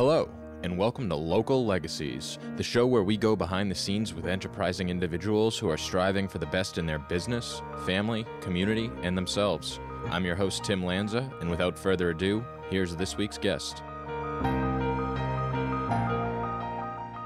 Hello, and welcome to Local Legacies, the show where we go behind the scenes with enterprising individuals who are striving for the best in their business, family, community, and themselves. I'm your host, Tim Lanza, and without further ado, here's this week's guest.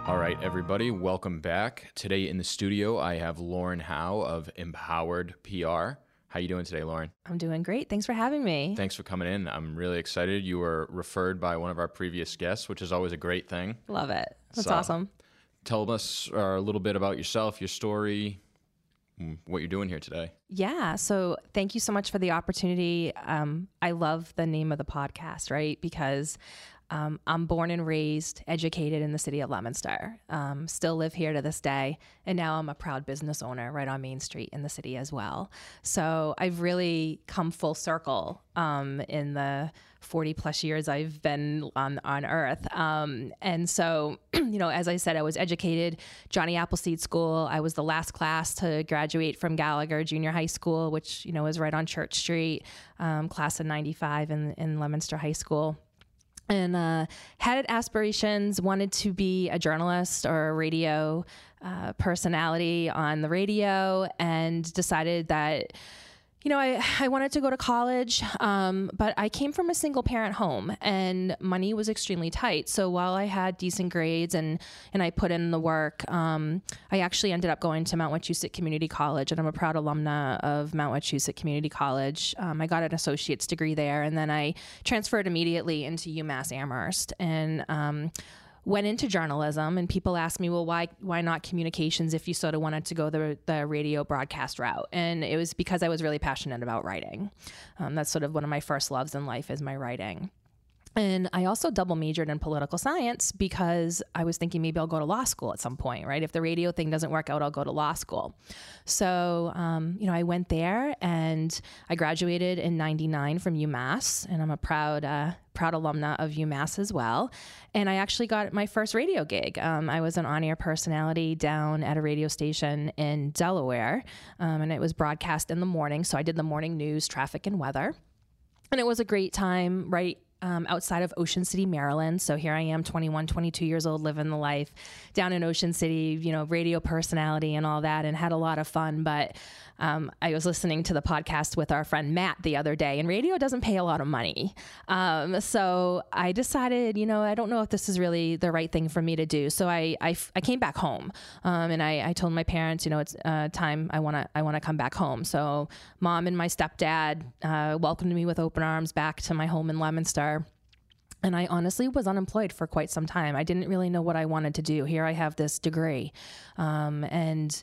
All right, everybody, welcome back. Today in the studio, I have Lauren Howe of Empowered PR. How you doing today, Lauren? I'm doing great. Thanks for having me. Thanks for coming in. I'm really excited. You were referred by one of our previous guests, which is always a great thing. Love it. That's So- awesome. Tell us uh, a little bit about yourself, your story, mm, what you're doing here today. Yeah. So thank you so much for the opportunity. Um, I love the name of the podcast, right? Because um, I'm born and raised, educated in the city of Leominster. Um, still live here to this day. And now I'm a proud business owner right on Main Street in the city as well. So I've really come full circle um, in the 40 plus years I've been on, on earth. Um, and so, you know, as I said, I was educated Johnny Appleseed School. I was the last class to graduate from Gallagher Junior High School, which, you know, is right on Church Street, um, class of 95 in, in Leominster High School and uh, had aspirations, wanted to be a journalist or a radio uh, personality on the radio, and decided that. You know, I, I wanted to go to college, um, but I came from a single parent home and money was extremely tight. So while I had decent grades and, and I put in the work, um, I actually ended up going to Mount Wachusett Community College, and I'm a proud alumna of Mount Wachusett Community College. Um, I got an associate's degree there, and then I transferred immediately into UMass Amherst and um, went into journalism. And people asked me, well, why why not communications if you sort of wanted to go the the radio broadcast route? And it was because I was really passionate about writing. Um, that's sort of one of my first loves in life is my writing. And I also double majored in political science because I was thinking maybe I'll go to law school at some point, right? If the radio thing doesn't work out, I'll go to law school. So, um, you know, I went there and I graduated in 99 from UMass, and I'm a proud, uh, proud alumna of UMass as well. And I actually got my first radio gig. Um, I was an on air personality down at a radio station in Delaware, um, and it was broadcast in the morning. So I did the morning news, traffic, and weather. And it was a great time, right? Um, outside of Ocean City, Maryland. So here I am, 21, 22 years old, living the life down in Ocean City, you know, radio personality and all that, and had a lot of fun. But um, I was listening to the podcast with our friend Matt the other day, and radio doesn't pay a lot of money. Um, so I decided, you know, I don't know if this is really the right thing for me to do. So I, I, I came back home um, and I, I told my parents, you know, it's uh, time I want to I want to come back home. So mom and my stepdad uh, welcomed me with open arms back to my home in Leominster. And I honestly was unemployed for quite some time. I didn't really know what I wanted to do. Here I have this degree, um, and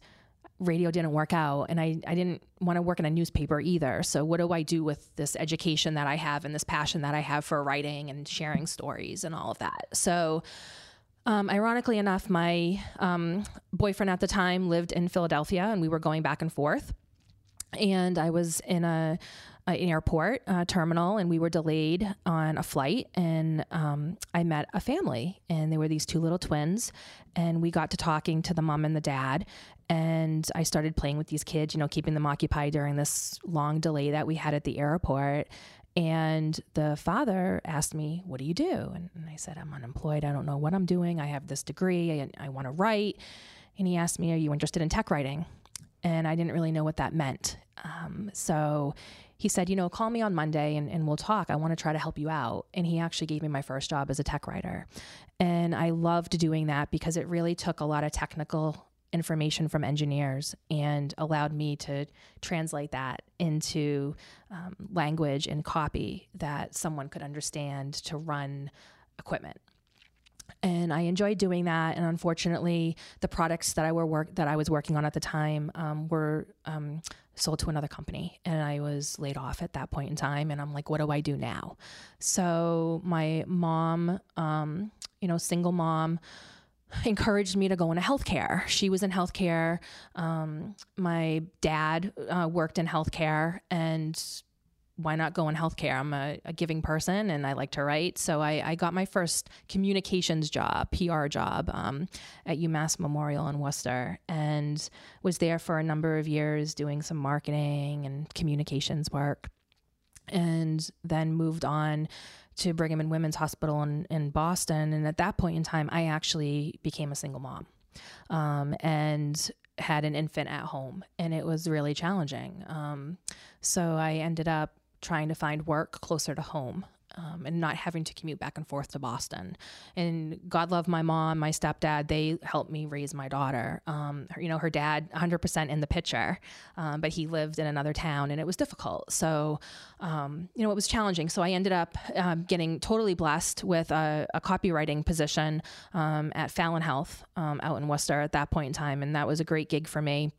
radio didn't work out. And I, I didn't want to work in a newspaper either. So, what do I do with this education that I have and this passion that I have for writing and sharing stories and all of that? So, um, ironically enough, my um, boyfriend at the time lived in Philadelphia and we were going back and forth and I was in a, an airport uh, terminal, and we were delayed on a flight, and um, I met a family, and they were these two little twins, and we got to talking to the mom and the dad, and I started playing with these kids, you know, keeping them occupied during this long delay that we had at the airport. And the father asked me, What do you do? And, and I said, I'm unemployed. I don't know what I'm doing. I have this degree. I, I want to write. And he asked me, Are you interested in tech writing? and I didn't really know what that meant. Um, so he said, you know, call me on Monday and, and we'll talk. I want to try to help you out. And he actually gave me my first job as a tech writer. And I loved doing that because it really took a lot of technical information from engineers and allowed me to translate that into um, language and copy that someone could understand to run equipment and I enjoyed doing that. And unfortunately, the products that I were work that I was working on at the time um, were um, sold to another company, and I was laid off at that point in time. And I'm like, what do I do now? So my mom, um, you know, single mom. Encouraged me to go into healthcare. She was in healthcare. Um, my dad uh, worked in healthcare, and why not go in healthcare? I'm a, a giving person and I like to write. So I, I got my first communications job, PR job um, at UMass Memorial in Worcester and was there for a number of years doing some marketing and communications work. And then moved on to Brigham and Women's Hospital in, in Boston. And at that point in time, I actually became a single mom um, and had an infant at home. And it was really challenging. Um, so I ended up trying to find work closer to home um, and not having to commute back and forth to Boston. And God love my mom, my stepdad, they helped me raise my daughter. Um, you know, her dad 100% in the picture, um, but he lived in another town and it was difficult. So, um, you know, it was challenging. So I ended up um, getting totally blessed with a, a copywriting position um, at Fallon Health out in Worcester at that point in time. And that was a great gig for me.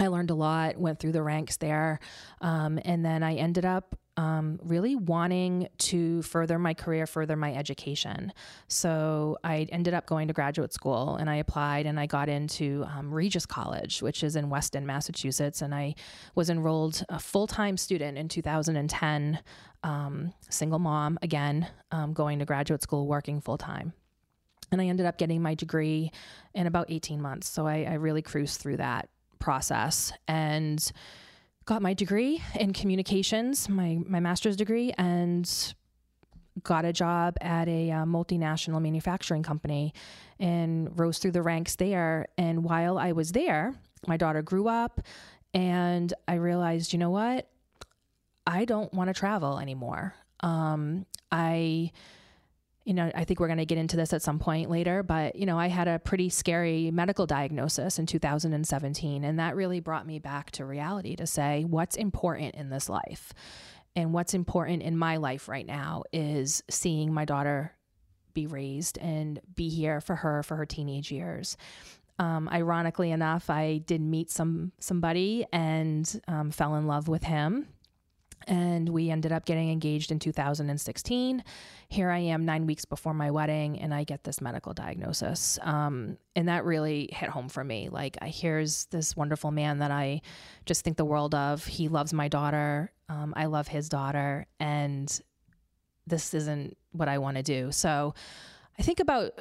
I learned a lot, went through the ranks there. And then I ended up um, really wanting to further my career, further my education. So I ended up going to graduate school and I applied and I got into um, Regis College, which is in Weston, Massachusetts. And I was enrolled a full time student in 2010, um, single mom, again, um, going to graduate school, working full time. And I ended up getting my degree in about 18 months. So I, I really cruised through that process and got my degree in communications, my my master's degree, and got a job at a uh, multinational manufacturing company and rose through the ranks there. And while I was there, my daughter grew up, and I realized, you know what? I don't want to travel anymore. Um, I you know, I think we're going to get into this at some point later, but, you know, I had a pretty scary medical diagnosis in 2017. And that really brought me back to reality to say, what's important in this life? And what's important in my life right now is seeing my daughter be raised and be here for her for her teenage years. Um, ironically enough, I did meet some somebody and um, fell in love with him and we ended up getting engaged in 2016. Here I am nine weeks before my wedding, and I get this medical diagnosis. Um, and that really hit home for me. Like, here's this wonderful man that I just think the world of. He loves my daughter. Um, I love his daughter. And this isn't what I want to do. So I think about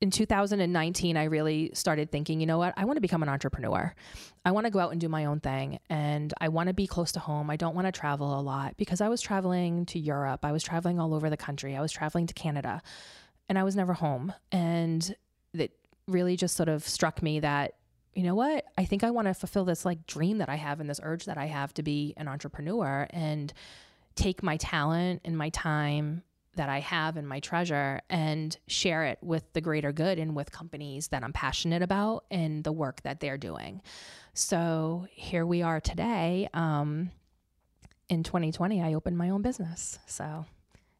in 2019, I really started thinking, you know what? I want to become an entrepreneur. I want to go out and do my own thing. And I want to be close to home. I don't want to travel a lot because I was traveling to Europe. I was traveling all over the country. I was traveling to Canada and I was never home. And that really just sort of struck me that, you know what? I think I want to fulfill this like dream that I have and this urge that I have to be an entrepreneur and take my talent and my time that I have and my treasure and share it with the greater good and with companies that I'm passionate about and the work that they're doing. So here we are today. Um, in 2020, I opened my own business. So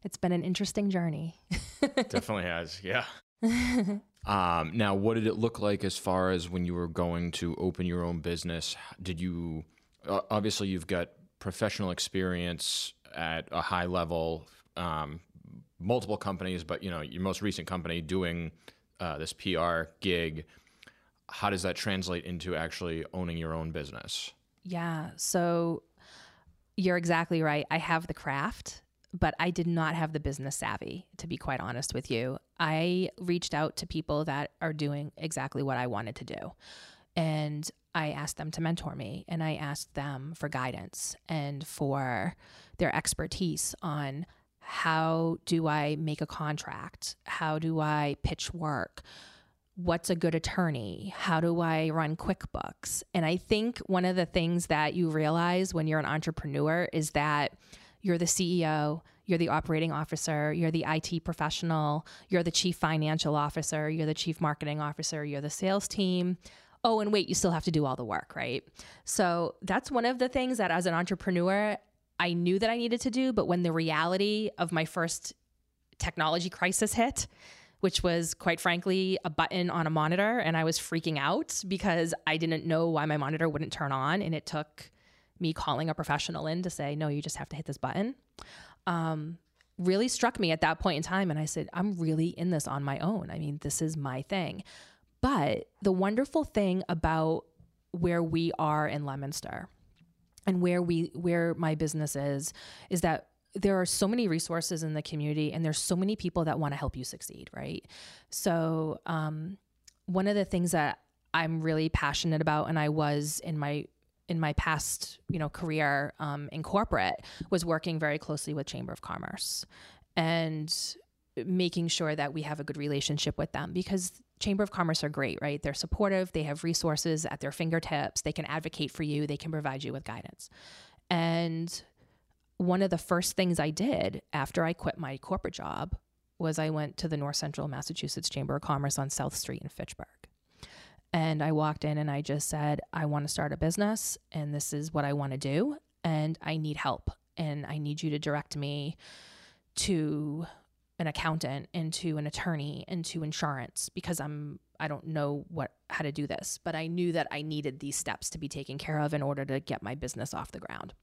it's been an interesting journey. Definitely has, yeah. um, now, what did it look like as far as when you were going to open your own business? Did you, uh, obviously, you've got professional experience at a high level um, multiple companies, but you know your most recent company doing uh, this PR gig. How does that translate into actually owning your own business? Yeah, so you're exactly right. I have the craft, but I did not have the business savvy, to be quite honest with you. I reached out to people that are doing exactly what I wanted to do. And I asked them to mentor me and I asked them for guidance and for their expertise on how do I make a contract? How do I pitch work? What's a good attorney? How do I run QuickBooks? And I think one of the things that you realize when you're an entrepreneur is that you're the CEO, you're the operating officer, you're the IT professional, you're the chief financial officer, you're the chief marketing officer, you're the sales team. Oh, and wait, you still have to do all the work, right? So that's one of the things that as an entrepreneur, I knew that I needed to do, but when the reality of my first technology crisis hit, which was quite frankly a button on a monitor, and I was freaking out because I didn't know why my monitor wouldn't turn on, and it took me calling a professional in to say, "No, you just have to hit this button." Um, really struck me at that point in time, and I said, "I'm really in this on my own. I mean, this is my thing." But the wonderful thing about where we are in Leominster and where we where my business is is that there are so many resources in the community and there's so many people that want to help you succeed right? So um, one of the things that i'm really passionate about and i was in my in my past you know career um, in corporate was working very closely with chamber of commerce and making sure that we have a good relationship with them because chamber of commerce are great right? They're supportive. They have resources at their fingertips. They can advocate for you. They can provide you with guidance. And one of the first things i did after i quit my corporate job was i went to the north central massachusetts chamber of commerce on south street in fitchburg. And i walked in and i just said i want to start a business and this is what i want to do and i need help and i need you to direct me to an accountant into an attorney into insurance because I'm I don't know what how to do this, but I knew that I needed these steps to be taken care of in order to get my business off the ground.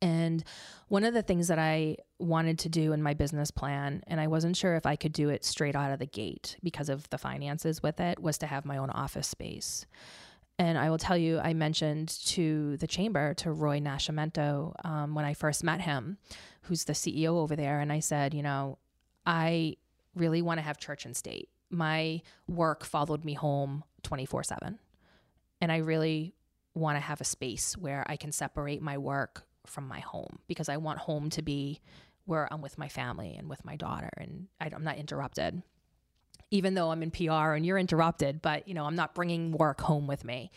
And one of the things that I wanted to do in my business plan, and I wasn't sure if I could do it straight out of the gate because of the finances with it, was to have my own office space. And I will tell you, I mentioned to the chamber, to Roy Nascimento, um, when I first met him, who's the CEO over there, and I said, you know, I really want to have church and state. My work followed me home 24 7. And I really want to have a space where I can separate my work from my home because I want home to be where I'm with my family and with my daughter and I'm not interrupted. Even though I'm in PR and you're interrupted, but you know, I'm not bringing work home with me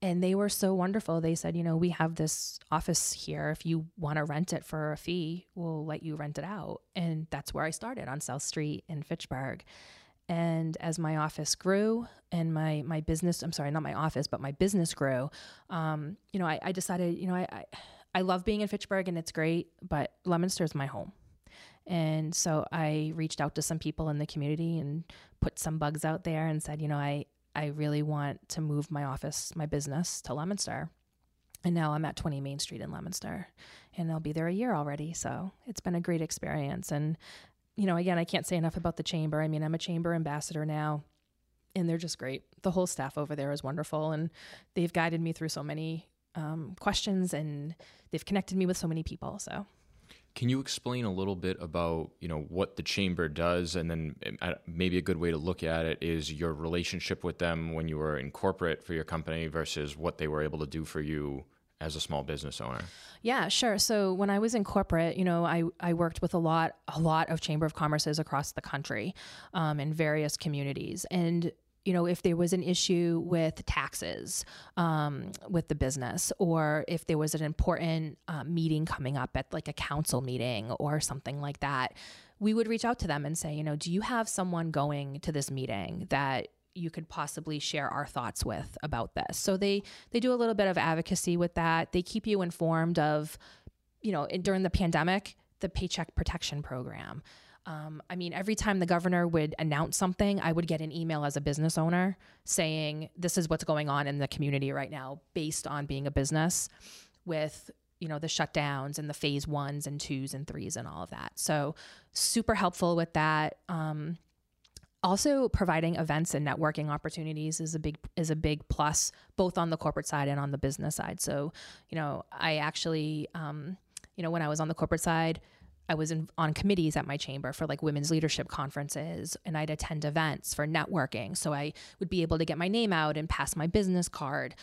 and they were so wonderful. They said, you know, we have this office here. If you want to rent it for a fee, we'll let you rent it out. And that's where I started on South Street in Fitchburg. And as my office grew and my my business, I'm sorry, not my office, but my business grew, um, you know, I, I, decided, you know, I, I I love being in Fitchburg and it's great, but Leominster is my home. And so I reached out to some people in the community and put some bugs out there and said, you know, I, I really want to move my office, my business to Leominster. And now I'm at 20 Main Street in Leominster, and I'll be there a year already. So it's been a great experience. And, you know, again, I can't say enough about the chamber. I mean, I'm a chamber ambassador now, and they're just great. The whole staff over there is wonderful, and they've guided me through so many um, questions, and they've connected me with so many people. So can you explain a little bit about you know what the chamber does, and then uh, maybe a good way to look at it is your relationship with them when you were in corporate for your company versus what they were able to do for you as a small business owner? Yeah, sure. So when I was in corporate, you know, I, I worked with a lot a lot of chamber of commerces across the country, um, in various communities, and you know, if there was an issue with taxes um, with the business, or if there was an important uh, meeting coming up at like a council meeting or something like that, we would reach out to them and say, you know, do you have someone going to this meeting that you could possibly share our thoughts with about this? So they they do a little bit of advocacy with that. They keep you informed of, you know, during the pandemic, the Paycheck Protection Program. Um, I mean, every time the governor would announce something, I would get an email as a business owner saying, This is what's going on in the community right now, based on being a business with you know the shutdowns and the phase ones and twos and threes and all of that. So super helpful with that. Um, also providing events and networking opportunities is a big is a big plus both on the corporate side and on the business side. So you know i actually um, you know when i was on the corporate side I was in, on committees at my chamber for like women's leadership conferences, and I'd attend events for networking. So I would be able to get my name out and pass my business card.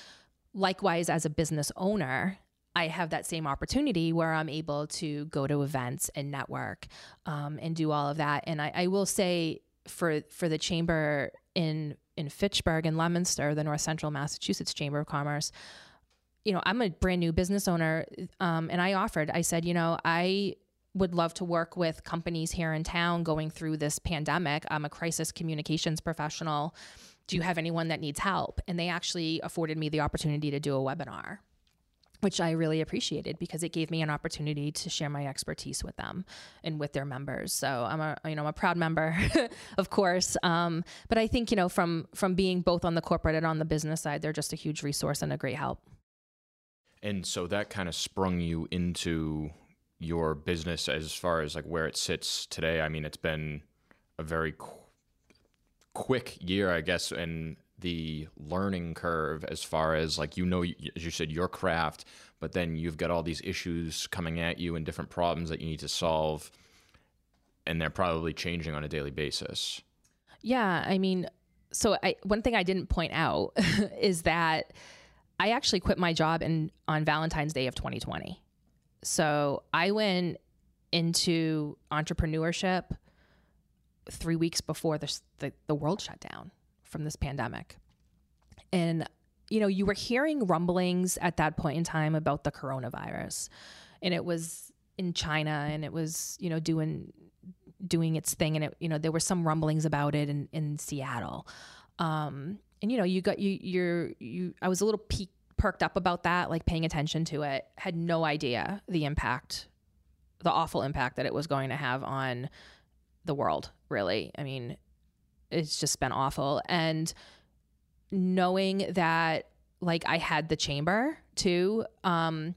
Likewise, as a business owner, I have that same opportunity where I'm able to go to events and network um, and do all of that. And I, I will say for for the chamber in in Fitchburg and Leominster, the North Central Massachusetts Chamber of Commerce, you know, I'm a brand new business owner, um, and I offered. I said, you know, I would love to work with companies here in town going through this pandemic. I'm a crisis communications professional. Do you have anyone that needs help? And they actually afforded me the opportunity to do a webinar which I really appreciated because it gave me an opportunity to share my expertise with them and with their members. So I'm a you know I'm a proud member, of course. Um, but I think you know from from being both on the corporate and on the business side, they're just a huge resource and a great help. And so that kind of sprung you into your business as far as like where it sits today. I mean, it's been a very qu- quick year, I guess, and the learning curve as far as like you know as you said your craft but then you've got all these issues coming at you and different problems that you need to solve and they're probably changing on a daily basis yeah i mean so I, one thing i didn't point out is that i actually quit my job in on valentine's day of 2020 so I went into entrepreneurship three weeks before the, the, the world shut down from this pandemic. And, you know, you were hearing rumblings at that point in time about the coronavirus. And it was in China and it was, you know, doing doing its thing and it, you know, there were some rumblings about it in, in Seattle. Um, and you know, you got you you're you I was a little peaked perked up about that, like paying attention to it, had no idea the impact, the awful impact that it was going to have on the world, really. I mean, it's just been awful. And knowing that, like, I had the chamber too, um,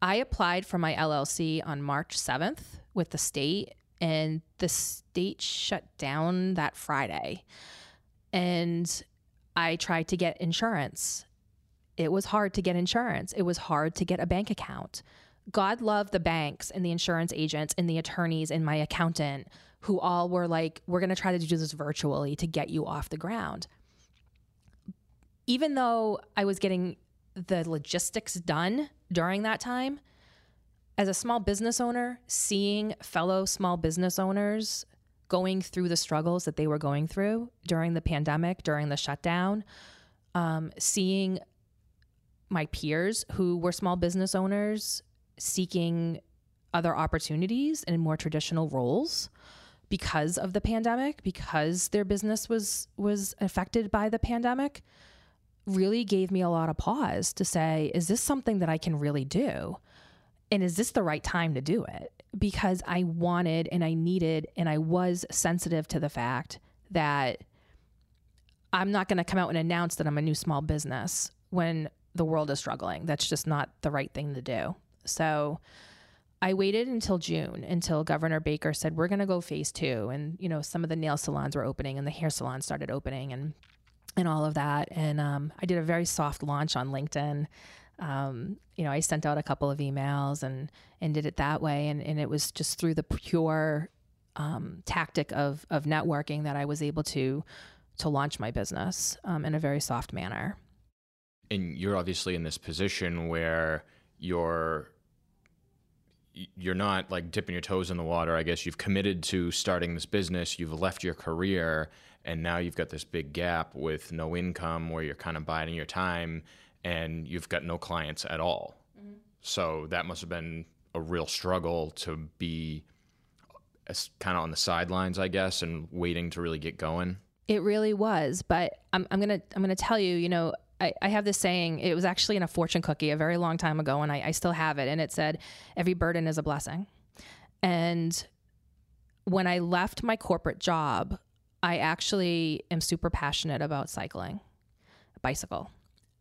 I applied for my LLC on March 7th with the state, and the state shut down that Friday. And I tried to get insurance it was hard to get insurance. It was hard to get a bank account. God loved the banks and the insurance agents and the attorneys and my accountant who all were like, we're going to try to do this virtually to get you off the ground. Even though I was getting the logistics done during that time, as a small business owner, seeing fellow small business owners going through the struggles that they were going through during the pandemic, during the shutdown, um, seeing my peers who were small business owners seeking other opportunities in more traditional roles because of the pandemic because their business was was affected by the pandemic really gave me a lot of pause to say is this something that I can really do? And is this the right time to do it? Because I wanted and I needed and I was sensitive to the fact that I'm not going to come out and announce that I'm a new small business when the world is struggling. That's just not the right thing to do. So I waited until June until Governor Baker said we're going to go phase 2 and you know some of the nail salons were opening and the hair salons started opening and and all of that and um, I did a very soft launch on LinkedIn. Um, you know, I sent out a couple of emails and and did it that way and and it was just through the pure um, tactic of of networking that I was able to to launch my business um, in a very soft manner and you're obviously in this position where you're you're not like dipping your toes in the water. I guess you've committed to starting this business, you've left your career, and now you've got this big gap with no income where you're kind of biding your time and you've got no clients at all. Mm-hmm. So that must have been a real struggle to be kind of on the sidelines, I guess, and waiting to really get going. It really was, but I'm, I'm gonna I'm gonna tell you, you know, I, I, have this saying, it was actually in a fortune cookie a very long time ago, and I, I still have it. And it said, Every burden is a blessing. And when I left my corporate job, I actually am super passionate about cycling, bicycle.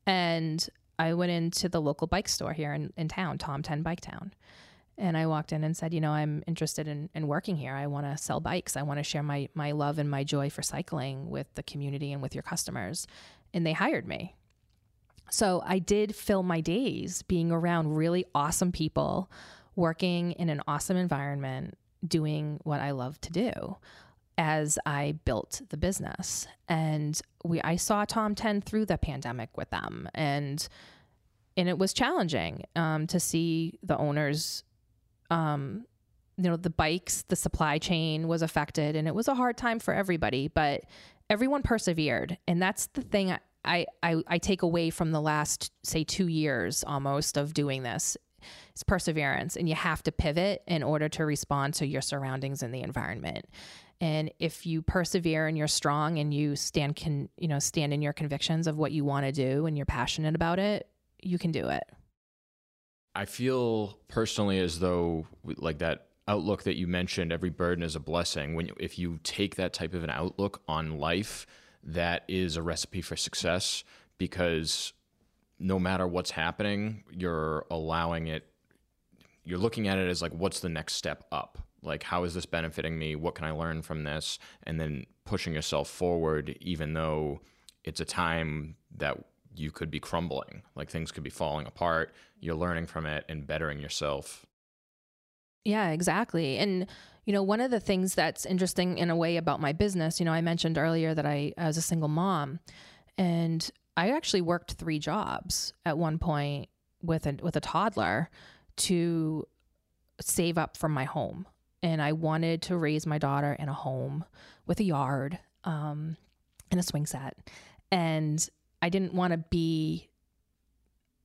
And I went into the local bike store here in, in town, Tom 10 Bike Town. And I walked in and said, you know, I'm interested in, in working here. I want to sell bikes. I want to share my, my love and my joy for cycling with the community and with your customers. And they hired me. So I did fill my days being around really awesome people, working in an awesome environment, doing what I love to do as I built the business. And we I saw Tom 10 through the pandemic with them and and it was challenging um, to see the owners um, you know the bikes the supply chain was affected and it was a hard time for everybody but everyone persevered and that's the thing I, I, I take away from the last, say, two years almost of doing this it's perseverance and you have to pivot in order to respond to your surroundings and the environment. And if you persevere and you're strong and you stand can you know stand in your convictions of what you want to do and you're passionate about it you can do it. I feel personally as though like that outlook that you mentioned every burden is a blessing. When if you take that type of an outlook on life that is a recipe for success because no matter what's happening, you're allowing it, you're looking at it as like, what's the next step up? Like, how is this benefiting me? What can I learn from this? And then pushing yourself forward, even though it's a time that you could be crumbling, like things could be falling apart. You're learning from it and bettering yourself. Yeah, exactly. And you know, one of the things that's interesting in a way about my business, you know, I mentioned earlier that I, I was a single mom and I actually worked three jobs at one point with a with a toddler to save up from my home. And I wanted to raise my daughter in a home with a yard um, and a swing set. And I didn't want to be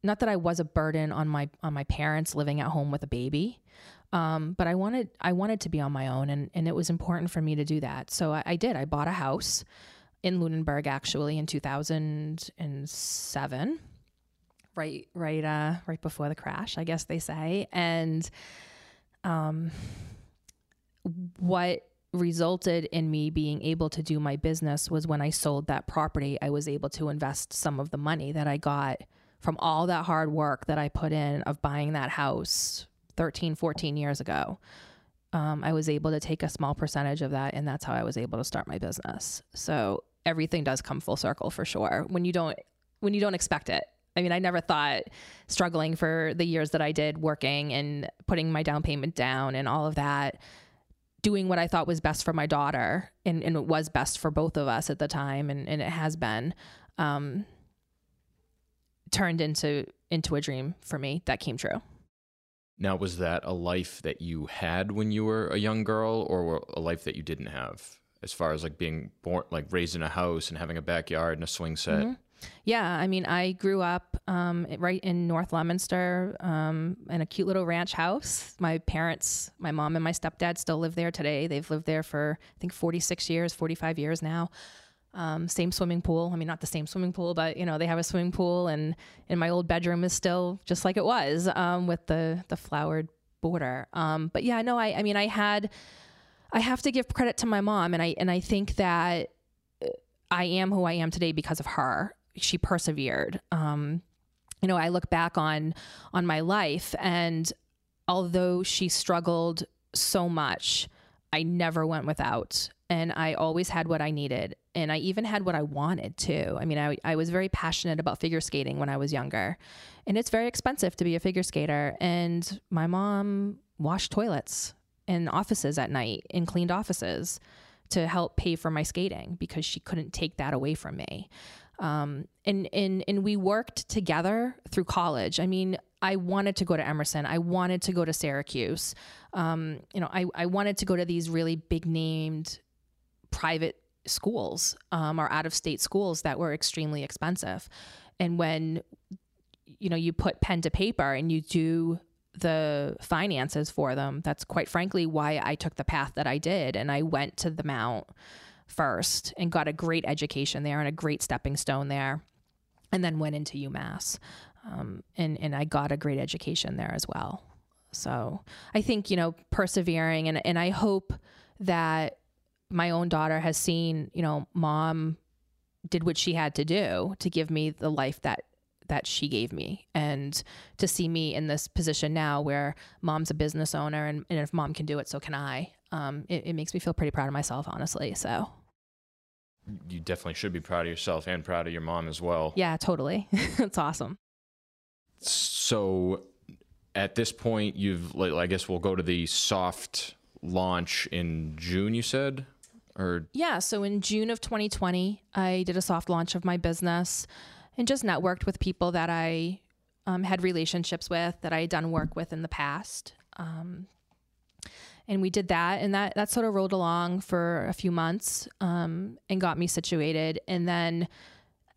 not that I was a burden on my on my parents living at home with a baby, um, but I wanted I wanted to be on my own, and and it was important for me to do that. So I, I did. I bought a house in Lunenburg actually in 2007, right right uh, right before the crash, I guess they say, and um, what resulted in me being able to do my business was when I sold that property, I was able to invest some of the money that I got from all that hard work that I put in of buying that house 13, 14 years ago. Um, I was able to take a small percentage of that, and that's how I was able to start my business. So everything does come full circle for sure when you don't when you don't expect it. I mean, I never thought struggling for the years that I did working and putting my down payment down and all of that doing what I thought was best for my daughter, and, and it was best for both of us at the time, and, and it has been, um, turned into into a dream for me that came true. Now, was that a life that you had when you were a young girl, or a life that you didn't have? As far as like being born, like raised in a house and having a backyard and a swing set. Mm-hmm. Yeah, I mean, I grew up um, right in North Leominster um, in a cute little ranch house. My parents, my mom and my stepdad, still live there today. They've lived there for I think 46 years, 45 years now. Um, same swimming pool. I mean, not the same swimming pool, but you know, they have a swimming pool, and in my old bedroom is still just like it was um, with the the flowered border. Um, but yeah, no, I, I mean, I had, I have to give credit to my mom, and I and I think that uh, I am who I am today because of her she persevered. Um, you know, I look back on on my life, and although she struggled so much, I never went without, and I always had what I needed, and I even had what I wanted too. I mean, I I was very passionate about figure skating when I was younger, and it's very expensive to be a figure skater. And my mom washed toilets in offices at night, in cleaned offices to help pay for my skating because she couldn't take that away from me. Um, and, and, and we worked together through college. I mean, I wanted to go to Emerson. I wanted to go to Syracuse. Um, you know, I, I wanted to go to these really big named private schools um, or out of state schools that were extremely expensive. And when, you know, you put pen to paper and you do the finances for them, that's quite frankly why I took the path that I did. And I went to the Mount first and got a great education there and a great stepping stone there, and then went into UMass. Um, and, and I got a great education there as well. So I think, you know, persevering and, and I hope that my own daughter has seen, you know, mom did what she had to do to give me the life that that she gave me and to see me in this position now where mom's a business owner and, and if mom can do it so can i um, it, it makes me feel pretty proud of myself honestly so you definitely should be proud of yourself and proud of your mom as well. Yeah, totally. It's awesome. So at this point, you've, I guess we'll go to the soft launch in June, you said? Or Yeah, so in June of 2020, I did a soft launch of my business and just networked with people that I um, had relationships with, that I had done work with in the past. Um, and we did that and that that sort of rolled along for a few months um, and got me situated and then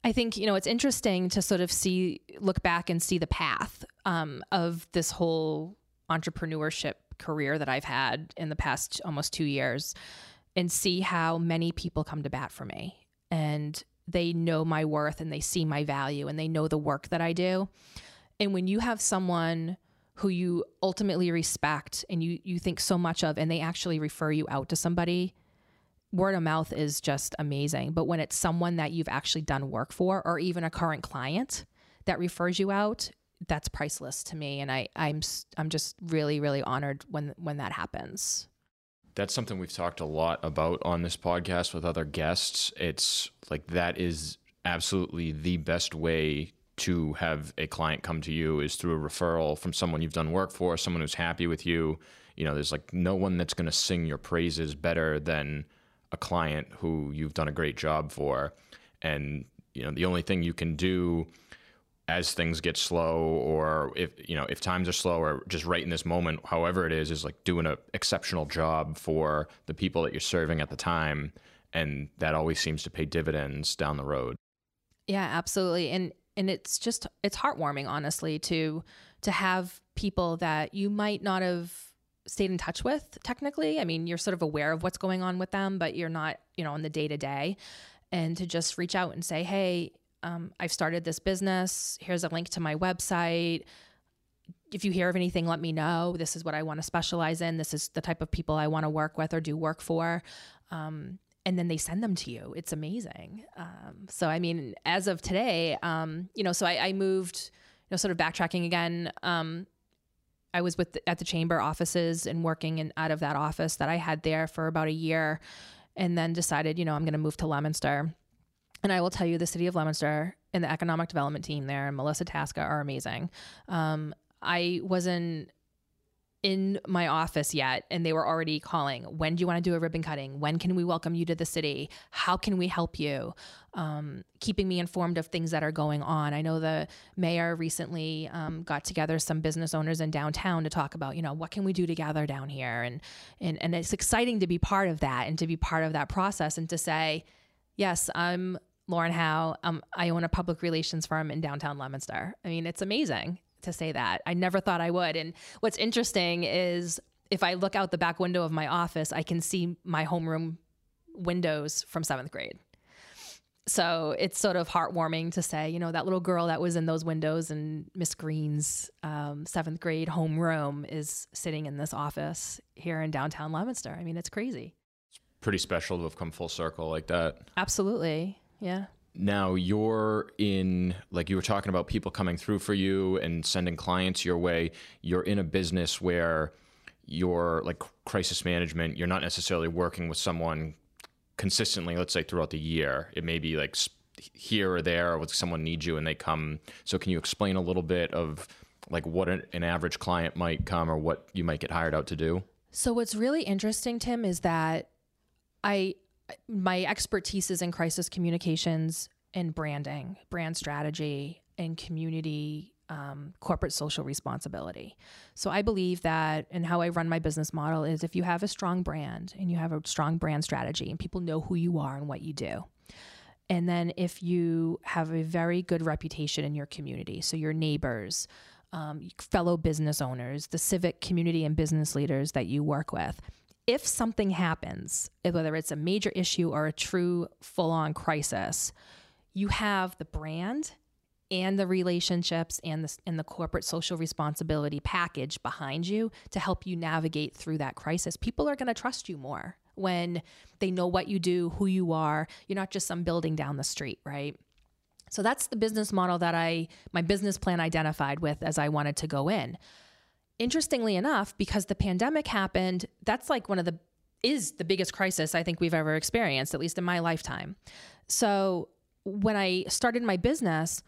i think you know it's interesting to sort of see look back and see the path um, of this whole entrepreneurship career that i've had in the past almost two years and see how many people come to bat for me. And they know my worth and they see my value and they know the work that i do. And when you have someone who you ultimately respect and you you think so much of and they actually refer you out to somebody word of mouth is just amazing. But when it's someone that you've actually done work for or even a current client that refers you out that's priceless to me. And I I'm I'm just really really honored when when that happens. That's something we've talked a lot about on this podcast with other guests. It's like that is absolutely the best way to have a client come to you is through a referral from someone you've done work for, someone who's happy with you. You know, there's like no one that's going to sing your praises better than a client who you've done a great job for. And, you know, the only thing you can do as things get slow or if you know if times are slow or just right in this moment however it is is like doing an exceptional job for the people that you're serving at the time. And that always seems to pay dividends down the road. Yeah absolutely. And and it's just it's heartwarming honestly to to have people that you might not have stayed in touch with technically. I mean you're sort of aware of what's going on with them but you're not you know on the day to day and to just reach out and say hey um, i've started this business. Here's a link to my website. If you hear of anything let me know. This is what i want to specialize in. This is the type of people i want to work with or do work for. Um, and then they send them to you. It's amazing. Um, so i mean as of today um, you know so I, I, moved you know sort of backtracking again um, I was with the, at the chamber offices and working in, out of that office that I had there for about a year, and then decided, you know, I'm going to move to Leominster. And I will tell you, the city of Leominster and the economic development team there, and Melissa Tasca, are amazing. Um, I was in my office yet and they were already calling when do you want to do a ribbon cutting? When can we welcome you to the city? How can we help you? Um, keeping me informed of things that are going on. I know the mayor recently um, got together some business owners in downtown to talk about you know what can we do together down here? And and, and it's exciting to be part of that and to be part of that process and to say yes i'm Lauren Howe. Um, I own a public relations firm in downtown Leominster. I mean, it's amazing to say that. I never thought I would. And what's interesting is if I look out the back window of my office, I can see my homeroom windows from seventh grade. So it's sort of heartwarming to say, you know, that little girl that was in those windows in Miss Green's um, seventh grade homeroom is sitting in this office here in downtown Leominster. I mean, it's crazy. It's pretty special to have come full circle like that. Absolutely. Yeah. Now you're in, like you were talking about people coming through for you and sending clients your way. You're in a business where you're like crisis management, you're not necessarily working with someone consistently, let's say throughout the year. It may be like here or there, or someone needs you and they come. So, can you explain a little bit of like what an, average client might come or what you might get hired out to do? So, what's really interesting, Tim, is that I my expertise is in crisis communications and branding, brand strategy, and community um, corporate social responsibility. So I believe that, and how I run my business model is if you have a strong brand and you have a strong brand strategy and people know who you are and what you do. And then if you have a very good reputation in your community, so your neighbors, um, fellow business owners, the civic community and business leaders that you work with, if something happens, whether it's a major issue or a true full on crisis, you have the brand and the relationships and the, and the corporate social responsibility package behind you to help you navigate through that crisis. People are going to trust you more when they know what you do, who you are. You're not just some building down the street, right? So that's the business model that I, my business plan identified with as I wanted to go in interestingly enough, because the pandemic happened, that's like one of the is the biggest crisis I think we've ever experienced, at least in my lifetime. So when I started my business,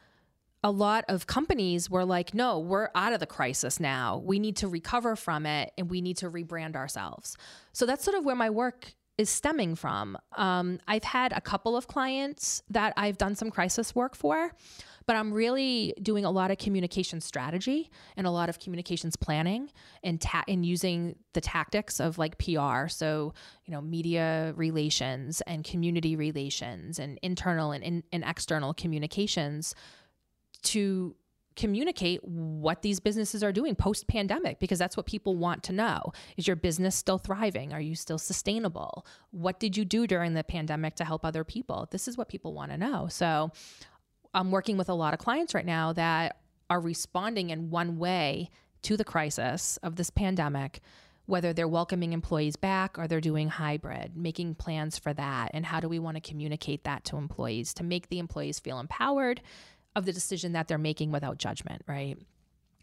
a lot of companies were like, no, we're out of the crisis now. We need to recover from it and we need to rebrand ourselves. So that's sort of where my work is stemming from. Um, I've had a couple of clients that I've done some crisis work for, but I'm really doing a lot of communication strategy and a lot of communications planning and ta- and using the tactics of like PR, so you know media relations and community relations and internal and, and, and external communications to communicate what these businesses are doing post pandemic because that's what people want to know. Is your business still thriving? Are you still sustainable? What did you do during the pandemic to help other people? This is what people want to know. So I'm working with a lot of clients right now that are responding in one way to the crisis of this pandemic whether they're welcoming employees back or they're doing hybrid, making plans for that. And how do we want to communicate that to employees to make the employees feel empowered of the decision that they're making without judgment, right?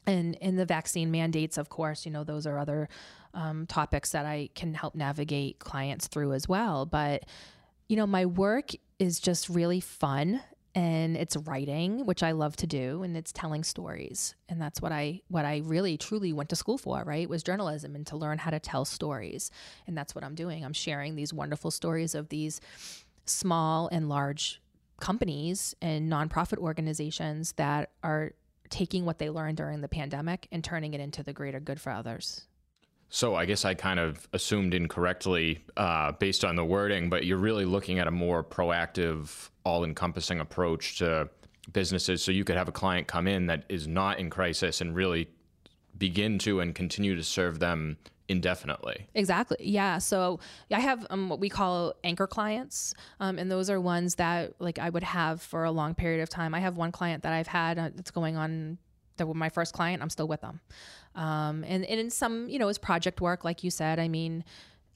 And in the vaccine mandates, of course, you know, those are other um, topics that I can help navigate clients through as well. But, you know, my work is just really fun and it's writing which i love to do and it's telling stories and that's what i what i really truly went to school for right was journalism and to learn how to tell stories and that's what i'm doing i'm sharing these wonderful stories of these small and large companies and nonprofit organizations that are taking what they learned during the pandemic and turning it into the greater good for others. So I guess I kind of assumed incorrectly uh, based on the wording, but you're really looking at a more proactive, all-encompassing approach to businesses. So you could have a client come in that is not in crisis and really begin to and continue to serve them indefinitely. Exactly. Yeah. So I have um, what we call anchor clients, um, and those are ones that like I would have for a long period of time. I have one client that I've had uh, that's going on. That was my first client. I'm still with them, um, and and in some you know it's project work, like you said. I mean,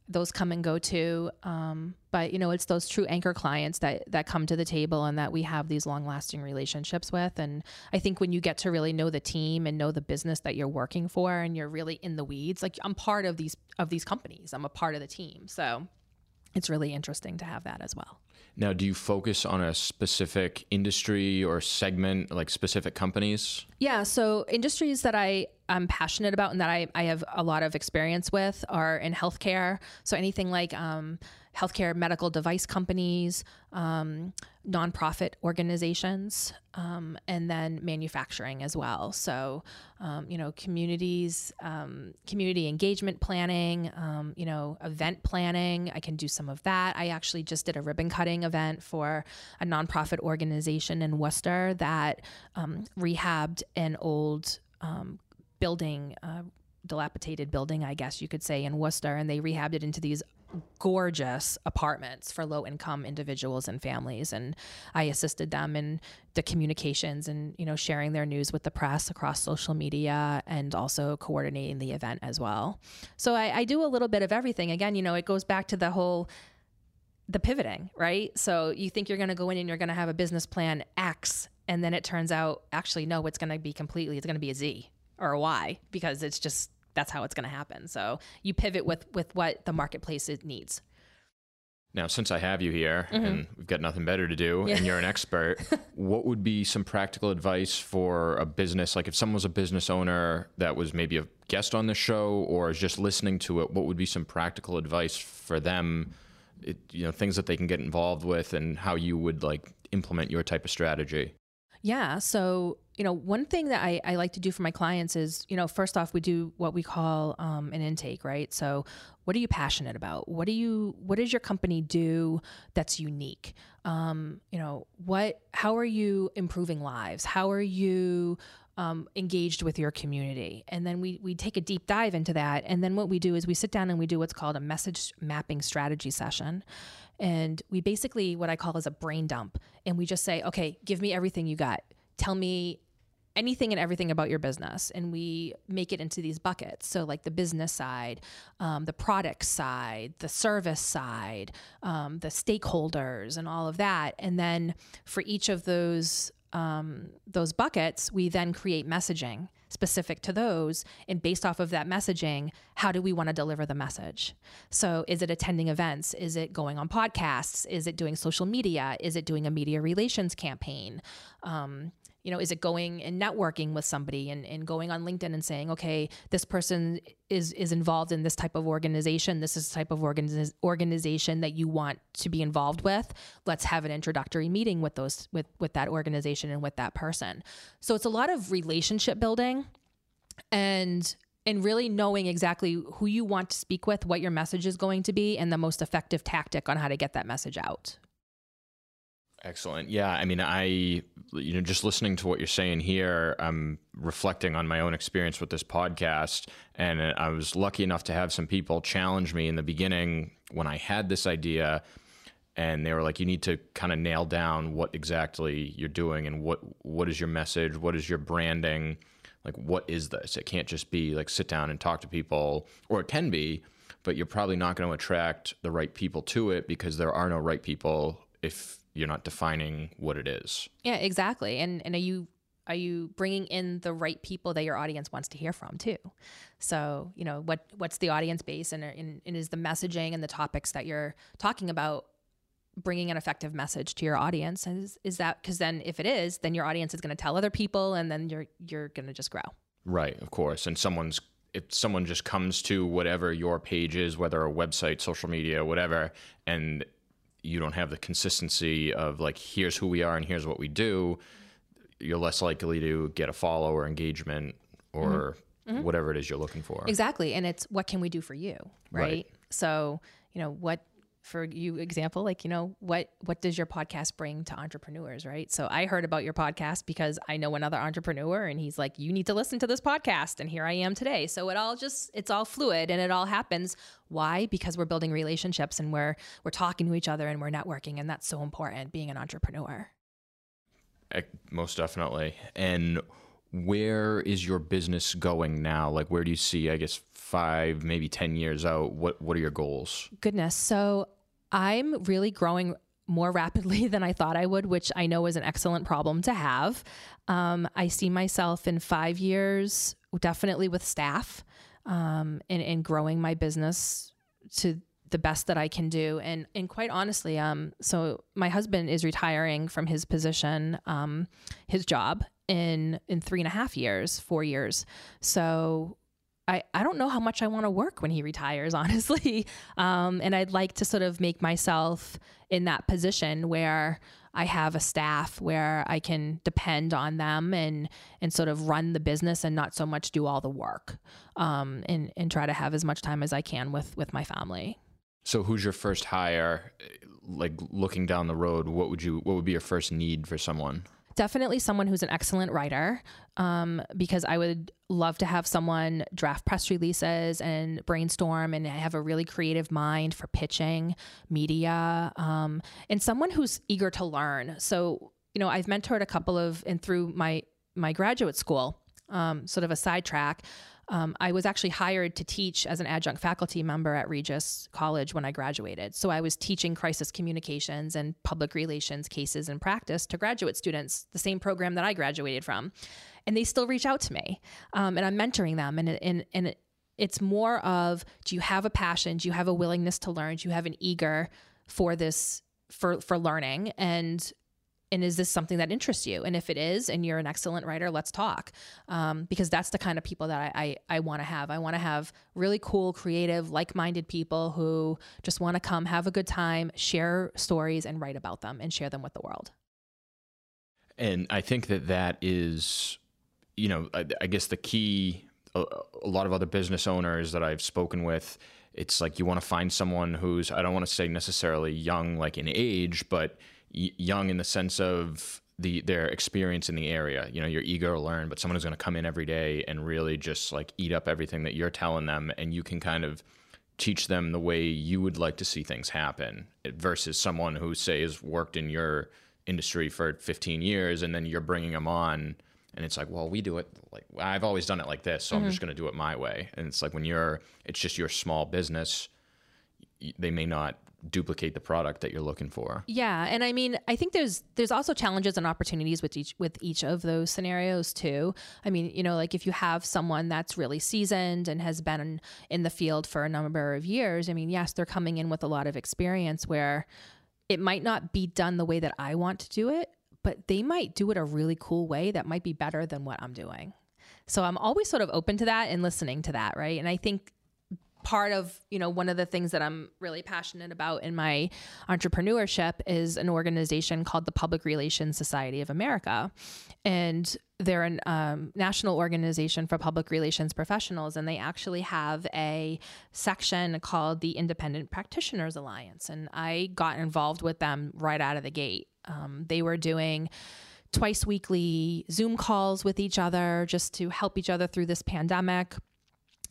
those come and go too. Um, but you know, it's those true anchor clients that that come to the table and that we have these long lasting relationships with. And I think when you get to really know the team and know the business that you're working for, and you're really in the weeds, like I'm part of these of these companies. I'm a part of the team, so it's really interesting to have that as well. Now, do you focus on a specific industry or segment, like specific companies? Yeah, so industries that I I'm passionate about and that I, I have a lot of experience with are in healthcare. So anything like um, healthcare medical device companies, um, nonprofit organizations, um, and then manufacturing as well. So, um, you know, communities, um, community engagement planning, um, you know, event planning. I can do some of that. I actually just did a ribbon cutting event for a nonprofit organization in Worcester that um, rehabbed an old building. Uh, dilapidated building, I guess you could say, in Worcester, and they rehabbed it into these gorgeous apartments for low income individuals and families and I assisted them in the communications and you know sharing their news with the press across social media and also coordinating the event as well. So I, I do a little bit of everything. Again you know it goes back to the whole the pivoting right? So you think you're going to go in and you're going to have a business plan X and then it turns out actually no it's going to be completely it's going to be a Z or why? because it's just that's how it's going to happen. So you pivot with with what the marketplace needs. Now, since I have you here mm-hmm. and we've got nothing better to do yeah. and you're an expert, what would be some practical advice for a business? Like if someone was a business owner that was maybe a guest on the show or is just listening to it, what would be some practical advice for them? It, you know, things that they can get involved with and how you would like implement your type of strategy. Yeah. So, you know, one thing that I, I like to do for my clients is, you know, first off, we do what we call um, an intake, right? So, what are you passionate about? What do you, what does your company do that's unique? Um, you know, what, how are you improving lives? How are you um, engaged with your community. And then we, we take a deep dive into that. And then what we do is we sit down and we do what's called a message mapping strategy session. And we basically, what I call is a brain dump. And we just say, okay, give me everything you got. Tell me anything and everything about your business and we make it into these buckets so like the business side um, the product side the service side um, the stakeholders and all of that and then for each of those um, those buckets, we then create messaging specific to those. And based off of that messaging, how do we want to deliver the message? So, is it attending events? Is it going on podcasts? Is it doing social media? Is it doing a media relations campaign? Um, you know, is it going and networking with somebody and, and going on LinkedIn and saying, okay, this person is is involved in this type of organization. This is the type of organiz- organization that you want to be involved with. Let's have an introductory meeting with those with with that organization and with that person. So it's a lot of relationship building and and really knowing exactly who you want to speak with, what your message is going to be, and the most effective tactic on how to get that message out. Excellent. Yeah, I mean, I you know just listening to what you're saying here, I'm reflecting on my own experience with this podcast, and I was lucky enough to have some people challenge me in the beginning when I had this idea, and they were like, "You need to kind of nail down what exactly you're doing and what what is your message, what is your branding, like what is this? It can't just be like sit down and talk to people, or it can be." But you're probably not going to attract the right people to it because there are no right people if you're not defining what it is. Yeah, exactly. And and are you are you bringing in the right people that your audience wants to hear from too? So you know what what's the audience base and, and, and is the messaging and the topics that you're talking about bringing an effective message to your audience is is that because then if it is then your audience is going to tell other people and then you're you're going to just grow right of course and someone's if someone just comes to whatever your page is whether a website social media whatever and you don't have the consistency of like here's who we are and here's what we do, you're less likely to get a follow or engagement or mm-hmm. whatever it is you're looking for. Exactly. And it's what can we do for you, right? right? So, you know, what for you example like you know what what does your podcast bring to entrepreneurs right? So i heard about your podcast because i know another entrepreneur and he's like you need to listen to this podcast. And here i am today. So it all just it's all fluid and it all happens. Why? Because we're building relationships and we're we're talking to each other and we're networking and that's so important being an entrepreneur. Most definitely. And where is your business going now? Like where do you see i guess five maybe ten years out? What what are your goals? Goodness. So I'm really growing more rapidly than I thought I would, which I know is an excellent problem to have. Um, I see myself in five years, definitely with staff, um, and, and growing my business to the best that I can do. And and quite honestly, um, so my husband is retiring from his position, um, his job in in three and a half years, four years. So I, I don't know how much I want to work when he retires, honestly. Um, and I'd like to sort of make myself in that position where I have a staff where I can depend on them and and sort of run the business and not so much do all the work. Um, and and try to have as much time as I can with with my family. So who's your first hire? Like looking down the road, what would you what would be your first need for someone? Definitely someone who's an excellent writer um, because I would love to have someone draft press releases and brainstorm and have a really creative mind for pitching media um, and someone who's eager to learn. So, you know, I've mentored a couple of, and through my, my graduate school, um, sort of a sidetrack, um, I was actually hired to teach as an adjunct faculty member at Regis College when I graduated. So I was teaching crisis communications and public relations cases and practice to graduate students, the same program that I graduated from. And they still reach out to me, um, and I'm mentoring them. And, and, and it's more of do you have a passion? Do you have a willingness to learn? Do you have an eager for this for for learning and and is this something that interests you? And if it is and you're an excellent writer let's talk. Um, because that's the kind of people that i, I, I want to have. I want to have really cool creative like-minded people who just want to come have a good time share stories and write about them and share them with the world. And i think that that is you know i, I guess the key a, a lot of other business owners that i've spoken with it's like you want to find someone who's i don't want to say necessarily young like in age but young in the sense of the their experience in the area. You know, you're eager to learn, but someone who's going to come in every day and really just like eat up everything that you're telling them, and you can kind of teach them the way you would like to see things happen versus someone who say has worked in your industry for 15 years and then you're bringing them on and it's like well we do it like i've always done it like this so mm-hmm. i'm just going to do it my way and it's like when you're it's just your small business they may not duplicate the product that you're looking for. Yeah, and I mean, I think there's there's also challenges and opportunities with each with each of those scenarios too. I mean, you know, like if you have someone that's really seasoned and has been in the field for a number of years, I mean, yes, they're coming in with a lot of experience where it might not be done the way that I want to do it, but they might do it a really cool way that might be better than what I'm doing. So I'm always sort of open to that and listening to that, right? And I think part of you know one of the things that i'm really passionate about in my entrepreneurship is an organization called the public relations society of america. And they're a um, national organization for public relations professionals and they actually have a section called the independent practitioners alliance. And i got involved with them right out of the gate. Um, they were doing twice weekly zoom calls with each other just to help each other through this pandemic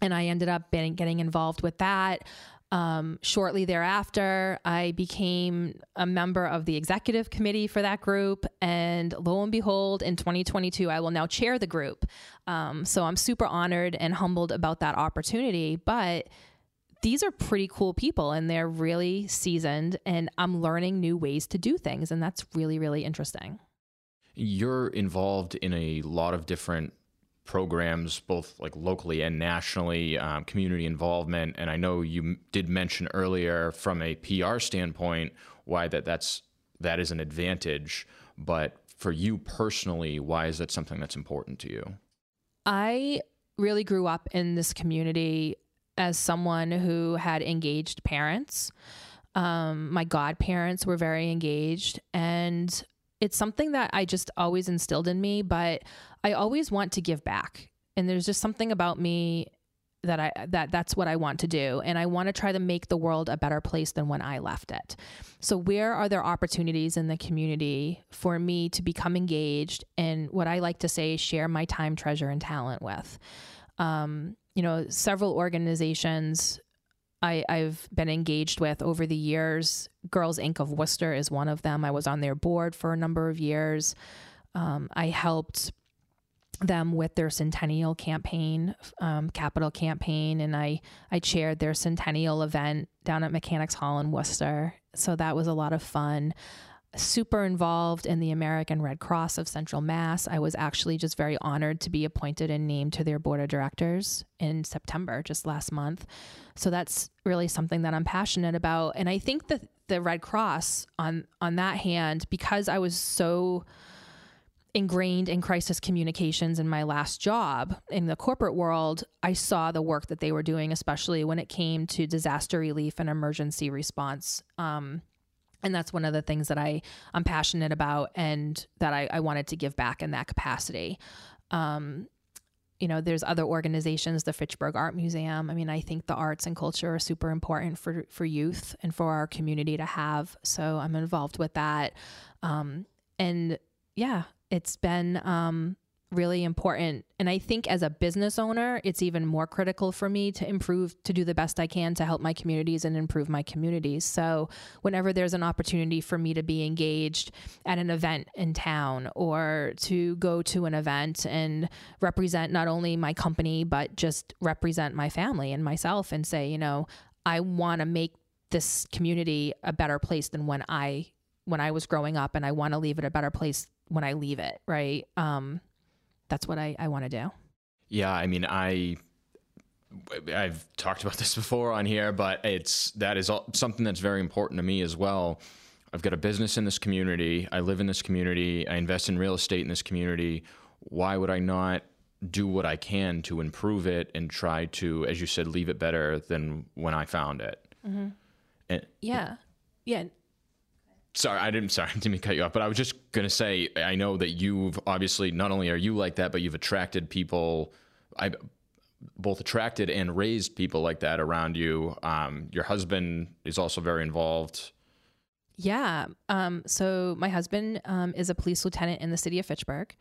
and I ended up getting involved with that. Um, shortly thereafter, I became a member of the executive committee for that group. And lo and behold, in 2022, I will now chair the group. Um, so I'm super honored and humbled about that opportunity. But these are pretty cool people and they're really seasoned, and I'm learning new ways to do things. And that's really, really interesting. You're involved in a lot of different programs, both like locally and nationally, um, community involvement. And I know you did mention earlier from a PR standpoint why that that's that is an advantage. But for you personally, why is that something that's important to you? I really grew up in this community as someone who had engaged parents. Um, my godparents were very engaged, and it's something that I just always instilled in me. But I always want to give back, and there's just something about me that I that that's what I want to do and I want to try to make the world a better place than when I left it. So where are there opportunities in the community for me to become engaged and what I like to say share my time, treasure and talent with? Um, you know, several organizations I, I've been engaged with over the years. Girls Inc. of Worcester is one of them. I was on their board for a number of years. Um, I helped them with their centennial campaign, um, capital campaign, and I I chaired their centennial event down at Mechanics Hall in Worcester. So that was a lot of fun. Super involved in the American Red Cross of Central Mass. I was actually just very honored to be appointed and named to their board of directors in September, just last month. So that's really something that I'm passionate about. And I think that the Red Cross on on that hand, because I was so ingrained in crisis communications in my last job in the corporate world, I saw the work that they were doing, especially when it came to disaster relief and emergency response. Um, and that's one of the things that I I'm passionate about and that I, I wanted to give back in that capacity. Um, you know, there's other organizations, the Fitchburg Art Museum. I mean, I think the arts and culture are super important for for youth and for our community to have. So I'm involved with that. Um, and yeah, it's been um, really important. And I think as a business owner, it's even more critical for me to improve, to do the best I can to help my communities and improve my communities. So, whenever there's an opportunity for me to be engaged at an event in town or to go to an event and represent not only my company, but just represent my family and myself and say, you know, I want to make this community a better place than when I when I was growing up and I want to leave it a better place when I leave it, right? Um, that's what I, I want to do. Yeah, I mean, I I've talked about this before on here, but it's that is something that's very important to me as well. I've got a business in this community. I live in this community. I invest in real estate in this community. Why would I not do what I can to improve it and try to, as you said, leave it better than when I found it? Mm-hmm. And, yeah, yeah sorry, I didn't. Sorry, I didn't cut you off. But I was just gonna say, I know that you've obviously not only are you like that, but you've attracted people. I both attracted and raised people like that around you. Um, your husband is also very involved. Yeah. Um, so my husband um, is a police lieutenant in the city of Fitchburg,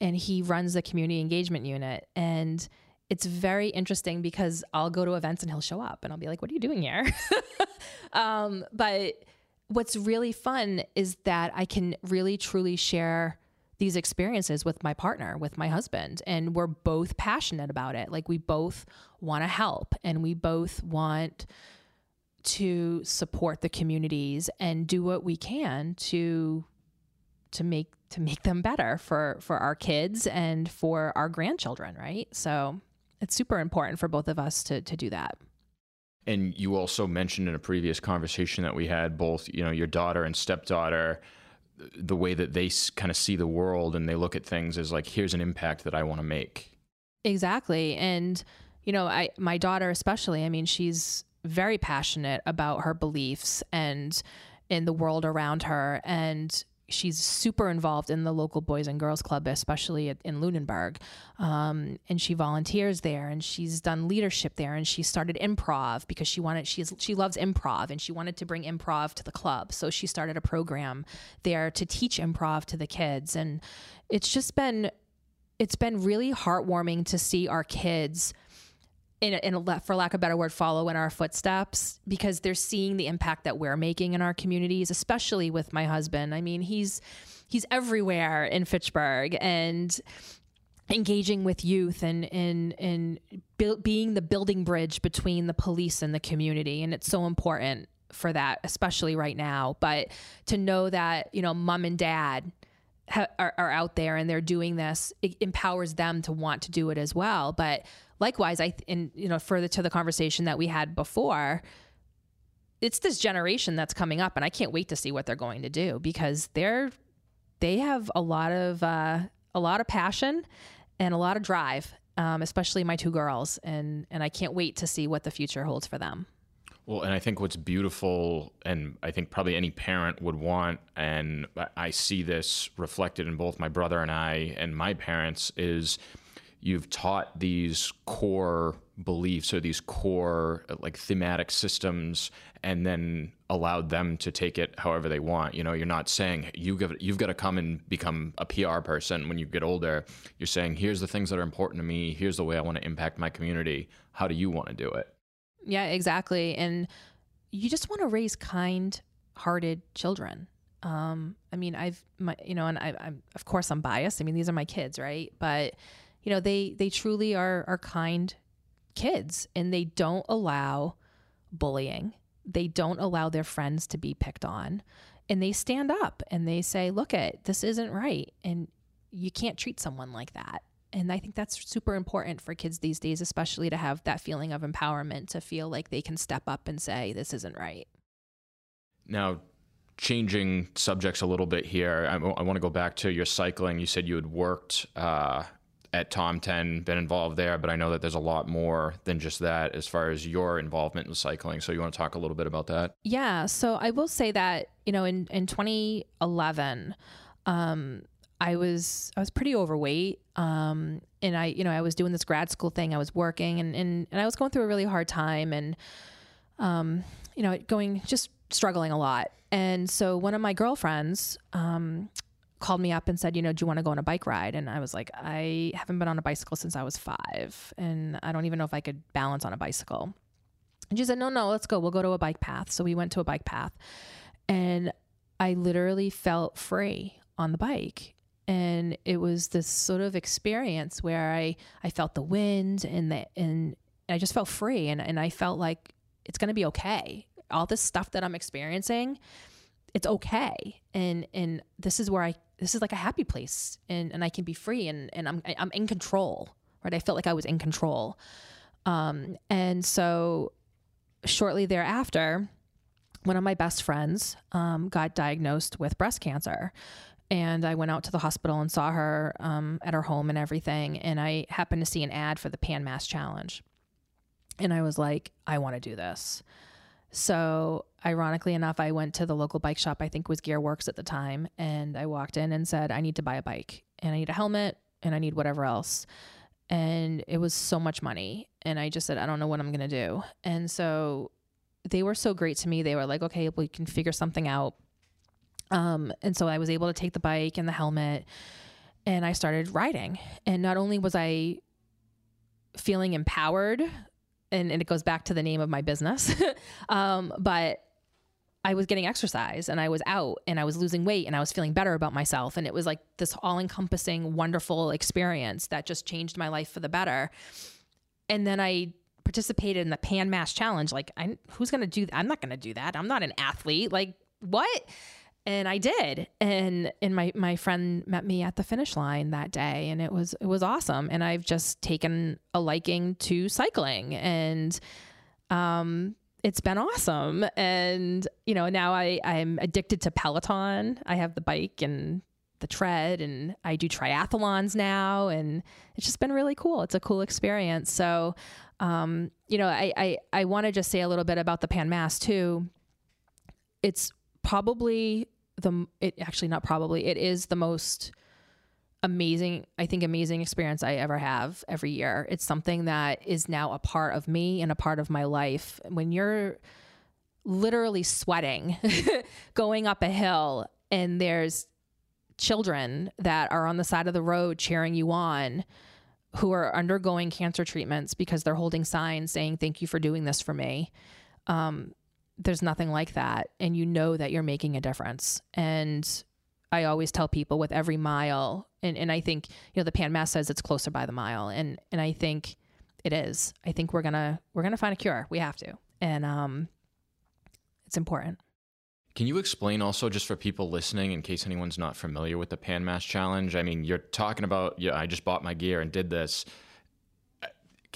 and he runs the community engagement unit. And it's very interesting because I'll go to events and he'll show up, and I'll be like, "What are you doing here?" um, but what's really fun is that I can really truly share these experiences with my partner, with my husband, and we're both passionate about it. Like we both want to help and we both want to support the communities and do what we can to to make to make them better for for our kids and for our grandchildren, right? So it's super important for both of us to to do that and you also mentioned in a previous conversation that we had both you know your daughter and stepdaughter the way that they kind of see the world and they look at things as like here's an impact that I want to make. Exactly. And you know I my daughter especially I mean she's very passionate about her beliefs and in the world around her. And she's super involved in the local boys and girls club especially in lunenburg. Um, and she volunteers there and she's done leadership there and she started improv because she wanted she's she loves improv and she wanted to bring improv to the club. So she started a program there to teach improv to the kids. And it's just been it's been really heartwarming to see our kids in, a, in a, for lack of a better word, follow in our footsteps because they're seeing the impact that we're making in our communities, especially with my husband. I mean, he's he's everywhere in Fitchburg and engaging with youth and and and being the building bridge between the police and the community, and it's so important for that, especially right now. But to know that you know, mom and dad. Are, are out there and they're doing this it empowers them to want to do it as well but likewise, I and you know further to the conversation that we had before, it's this generation that's coming up, and I can't wait to see what they're going to do because they're they have a lot of uh, a lot of passion and a lot of drive, um, especially my two girls, and and I can't wait to see what the future holds for them. Well, and I think what's beautiful, and I think probably any parent would want, and I see this reflected in both my brother and I and my parents, is you've taught these core beliefs or these core like thematic systems and then allowed them to take it however they want. You know you're not saying you have, you've got to come and become a PR person when you get older. You're saying here's the things that are important to me. Here's the way I want to impact my community. How do you want to do it? Yeah exactly. And you just want to raise kind hearted children. Um, I mean I've my you know and I, I'm of course I'm biased. I mean these are my kids right? But you know they they truly are are kind kids and they don't allow bullying. They don't allow their friends to be picked on. And they stand up and they say look at this isn't right. And you can't treat someone like that. And i think that's super important for kids these days especially to have that feeling of empowerment to feel like they can step up and say this isn't right. Now changing subjects a little bit here I, I want to go back to your cycling. You said you had worked uh, at Tom 10, been involved there, but I know that there's a lot more than just that as far as your involvement in cycling. So you want to talk a little bit about that? Yeah. So I will say that, you know, in, in 2011, um, I was I was pretty overweight. Um, and I, you know, I was doing this grad school thing. I was working and, and, and I was going through a really hard time and, um, you know, going just struggling a lot. And so one of my girlfriends, um, called me up and said, you know, do you want to go on a bike ride? And I was like, I haven't been on a bicycle since I was five, and I don't even know if I could balance on a bicycle. And she said, no, no, let's go. We'll go to a bike path. So we went to a bike path, and I literally felt free on the bike. And it was this sort of experience where I, I felt the wind and the, and I just felt free. And, and I felt like it's going to be okay. All this stuff that I'm experiencing, it's okay. And, and this is where I this is like a happy place and, and I can be free and, and I'm, I'm in control, right? I felt like I was in control. Um, and so shortly thereafter, one of my best friends um, got diagnosed with breast cancer. And I went out to the hospital and saw her um, at her home and everything. And I happened to see an ad for the Pan Mass Challenge. And I was like, I want to do this. So, ironically enough, I went to the local bike shop, I think was Gearworks at the time, and I walked in and said, I need to buy a bike and I need a helmet and I need whatever else. And it was so much money. And I just said, I don't know what I'm going to do. And so they were so great to me. They were like, okay, we can figure something out. Um, and so I was able to take the bike and the helmet and I started riding. And not only was I feeling empowered and, and it goes back to the name of my business. um, but I was getting exercise and I was out and I was losing weight and I was feeling better about myself. And it was like this all encompassing, wonderful experience that just changed my life for the better. And then I participated in the Pan Mass Challenge. Like, I, who's going to do that? I'm not going to do that. I'm not an athlete. Like, what? And I did. And and my my friend met me at the finish line that day and it was it was awesome and I've just taken a liking to cycling and um it's been awesome and you know now I I'm addicted to Peloton. I have the bike and the tread and I do triathlons now and it's just been really cool. It's a cool experience. So um you know I I I want to just say a little bit about the Pan Mass too. It's probably the it actually not probably it is the most amazing i think amazing experience i ever have every year. It's something that is now a part of me and a part of my life. When you're literally sweating going up a hill and there's children that are on the side of the road cheering you on who are undergoing cancer treatments because they're holding signs saying thank you for doing this for me. Um, there's nothing like that and you know that you're making a difference. And i always tell people with every mile and, and i think you know the pan mass says it's closer by the mile and and i think it is. I think we're gonna we're gonna find a cure. We have to. And um it's important. Can you explain also, just for people listening, in case anyone's not familiar with the Pan Mass Challenge? I mean, you're talking about, yeah, I just bought my gear and did this.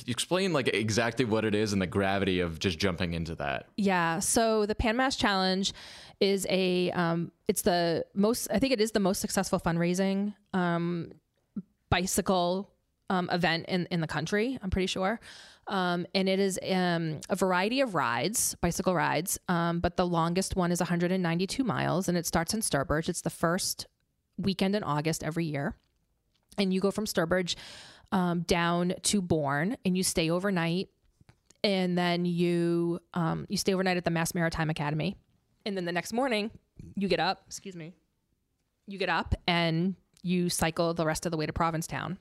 Explain like exactly what it is and the gravity of just jumping into that? Yeah. So the Pan Mass Challenge is a um, it's the most I think it is the most successful fundraising um, bicycle um, event in in the country. I'm pretty sure. Um, and it is um, a variety of rides, bicycle rides, um, but the longest one is 192 miles and it starts in Sturbridge. It's the first weekend in August every year. And you go from Sturbridge um, down to Bourne and you stay overnight. And then you um, you stay overnight at the Mass Maritime Academy. And then the next morning, you get up, excuse me, you get up and you cycle the rest of the way to Provincetown.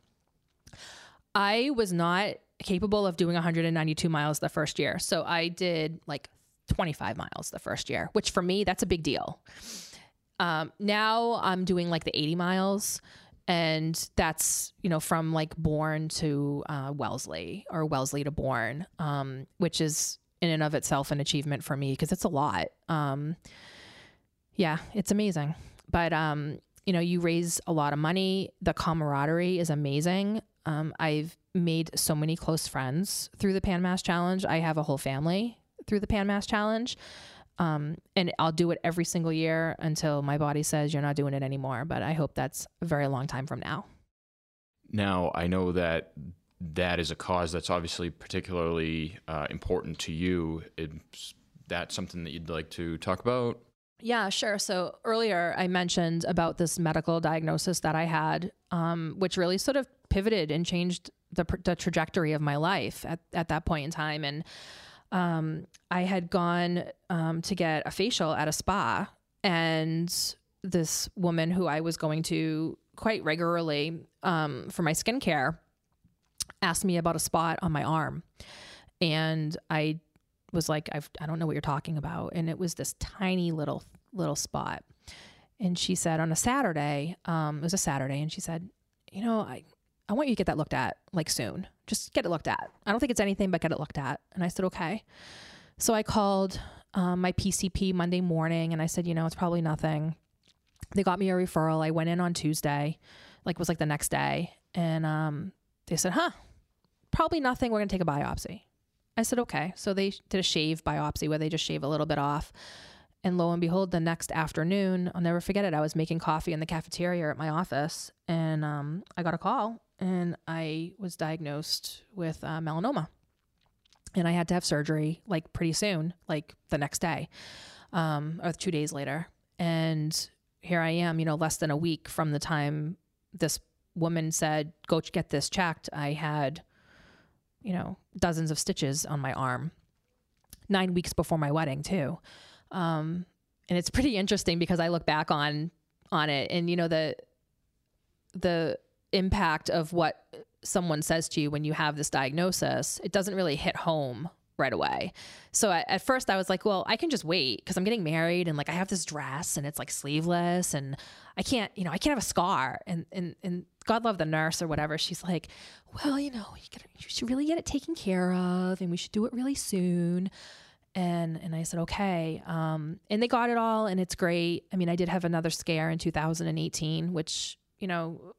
I was not capable of doing 192 miles the first year. So I did like 25 miles the first year, which for me, that's a big deal. Um, now I'm doing like the 80 miles and that's you know from like Bourne to uh, Wellesley or Wellesley to Bourne, um, which is in and of itself an achievement for me because it's a lot. Um, yeah, it's amazing. But um, you know, you raise a lot of money. The camaraderie is amazing. Um, I've made so many close friends through the Pan Mass Challenge. I have a whole family through the Pan Mass Challenge. Um, and I'll do it every single year until my body says you're not doing it anymore. But I hope that's a very long time from now. Now, I know that that is a cause that's obviously particularly uh, important to you. Is that something that you'd like to talk about? Yeah, sure. So earlier I mentioned about this medical diagnosis that I had, um, which really sort of pivoted and changed the, the trajectory of my life at, at that point in time. And um, I had gone um, to get a facial at a spa, and this woman who I was going to quite regularly um, for my skincare asked me about a spot on my arm. And I was like, I've, I don't know what you're talking about. And it was this tiny little, little spot. And she said on a Saturday, um, it was a Saturday, and she said, you know, I, I want you to get that looked at like soon. Just get it looked at. I don't think it's anything, but get it looked at. And I said, okay. So I called um, my PCP Monday morning and I said, you know, it's probably nothing. They got me a referral. I went in on Tuesday, like was like the next day. And um, they said, huh, probably nothing. We're going to take a biopsy. I said, okay. So they did a shave biopsy where they just shave a little bit off. And lo and behold, the next afternoon, I'll never forget it. I was making coffee in the cafeteria at my office and um, I got a call and I was diagnosed with uh, melanoma. And I had to have surgery like pretty soon, like the next day um, or two days later. And here I am, you know, less than a week from the time this woman said, go get this checked. I had, you know, dozens of stitches on my arm, nine weeks before my wedding, too. Um, and it's pretty interesting because I look back on on it and you know the the impact of what someone says to you when you have this diagnosis, it doesn't really hit home right away. So at, at first I was like, well, I can just wait because I'm getting married and like I have this dress and it's like sleeveless and I can't, you know, I can't have a scar. And and and God love the nurse or whatever. She's like, well, you know, you, gotta, you should really get it taken care of and we should do it really soon. And and I said, okay. Um, and they got it all and it's great. I mean, I did have another scare in 2018, which, you know,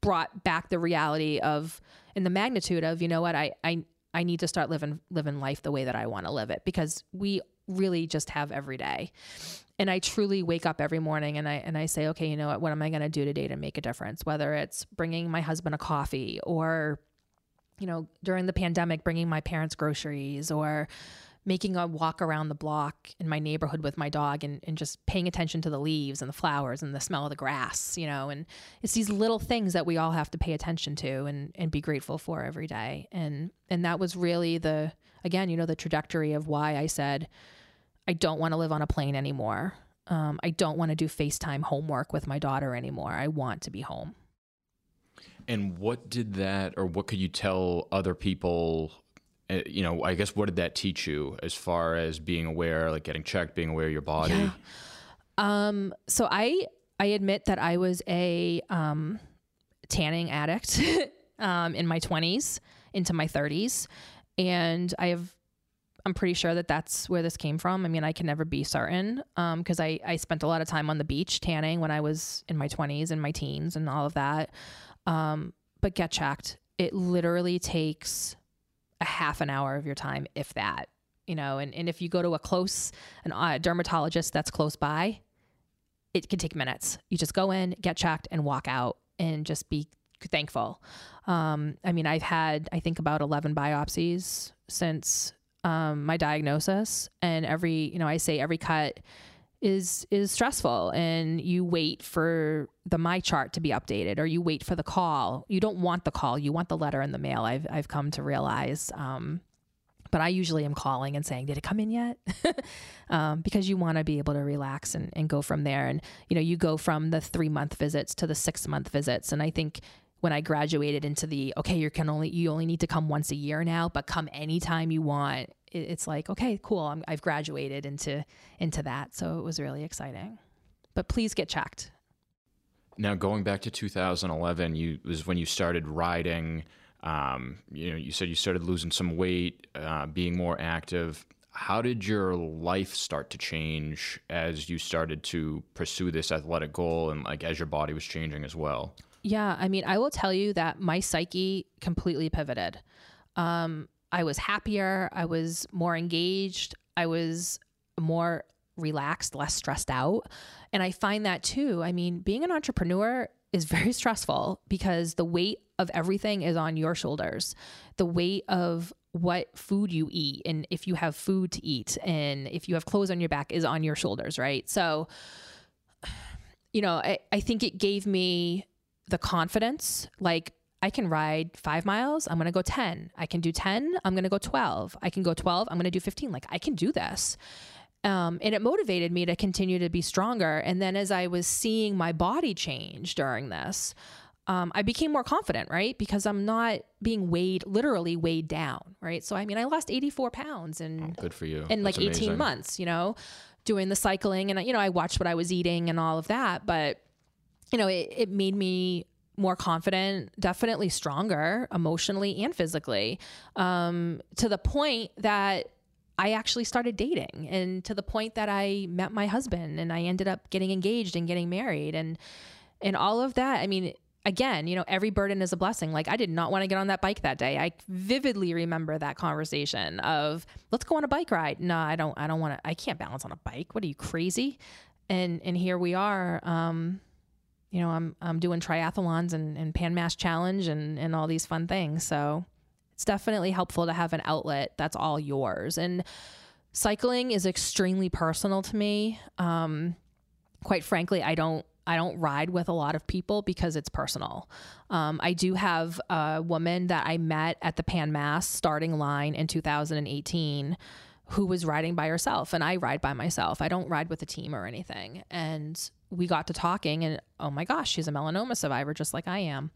brought back the reality of and the magnitude of you know what I I I need to start living living life the way that I want to live it because we really just have every day. And I truly wake up every morning and I and I say, okay, you know what, what am I going to do today to make a difference? Whether it's bringing my husband a coffee or you know, during the pandemic bringing my parents groceries or making a walk around the block in my neighborhood with my dog and, and just paying attention to the leaves and the flowers and the smell of the grass, you know, and it's these little things that we all have to pay attention to and, and be grateful for every day. And, and that was really the, again, you know, the trajectory of why I said, I don't want to live on a plane anymore. Um, I don't want to do FaceTime homework with my daughter anymore. I want to be home. And what did that, or what could you tell other people you know, I guess what did that teach you as far as being aware, like getting checked, being aware of your body? Yeah. Um, so I I admit that I was a um, tanning addict um, in my 20s into my 30s, and I have I'm pretty sure that that's where this came from. I mean, I can never be certain because um, I I spent a lot of time on the beach tanning when I was in my 20s and my teens and all of that. Um, but get checked. It literally takes a half an hour of your time, if that, you know, and, and if you go to a close, an uh, dermatologist that's close by, it can take minutes. You just go in, get checked and walk out and just be thankful. Um, I mean, I've had, I think, about 11 biopsies since um, my diagnosis. And every, you know, I say every cut is is stressful and you wait for the MyChart to be updated or you wait for the call you don't want the call you want the letter in the mail i've, I've come to realize um, but I usually am calling and saying, "Did it come in yet?" um, because you want to be able to relax and, and go from there. And you know, you go from the three month visits to the six month visits, and I think when I graduated into the okay, you can only you only need to come once a year now, but come anytime you want. It, it's like okay, cool. I'm, I've graduated into into that, so it was really exciting. But please get checked. Now, going back to 2011, you was when you started riding um, you know, you said you started losing some weight, uh, being more active. How did your life start to change as you started to pursue this athletic goal and like as your body was changing as well? Yeah, I mean, I will tell you that my psyche completely pivoted. Um, I was happier, I was more engaged, I was more relaxed, less stressed out. And I find that too. I mean, being an entrepreneur is very stressful because the weight of everything is on your shoulders. The weight of what food you eat and if you have food to eat and if you have clothes on your back is on your shoulders, right? So, you know, I, I think it gave me the confidence like I can ride five miles. I'm going to go 10. I can do 10. I'm going to go 12. I can go 12. I'm going to do 15. Like I can do this. Um, and it motivated me to continue to be stronger. And then as I was seeing my body change during this, um, I became more confident, right? Because I'm not being weighed, literally weighed down, right? So I mean, I lost 84 pounds and oh, good for you in like 18 months, you know, doing the cycling, and you know, I watched what I was eating and all of that, but you know, it, it made me more confident, definitely stronger emotionally and physically, um, to the point that I actually started dating and to the point that I met my husband and I ended up getting engaged and getting married and and all of that. I mean, again, you know, every burden is a blessing. Like I did not want to get on that bike that day. I vividly remember that conversation of let's go on a bike ride. No, I don't I don't want to I can't balance on a bike. What are you crazy? And and here we are um you know, I'm I'm doing triathlons and and Pan Mass Challenge and and all these fun things. So it's definitely helpful to have an outlet that's all yours. And cycling is extremely personal to me. Um, quite frankly, I don't I don't ride with a lot of people because it's personal. Um, I do have a woman that I met at the Pan Mass starting line in 2018 who was riding by herself, and I ride by myself. I don't ride with a team or anything. And we got to talking, and oh my gosh, she's a melanoma survivor just like I am.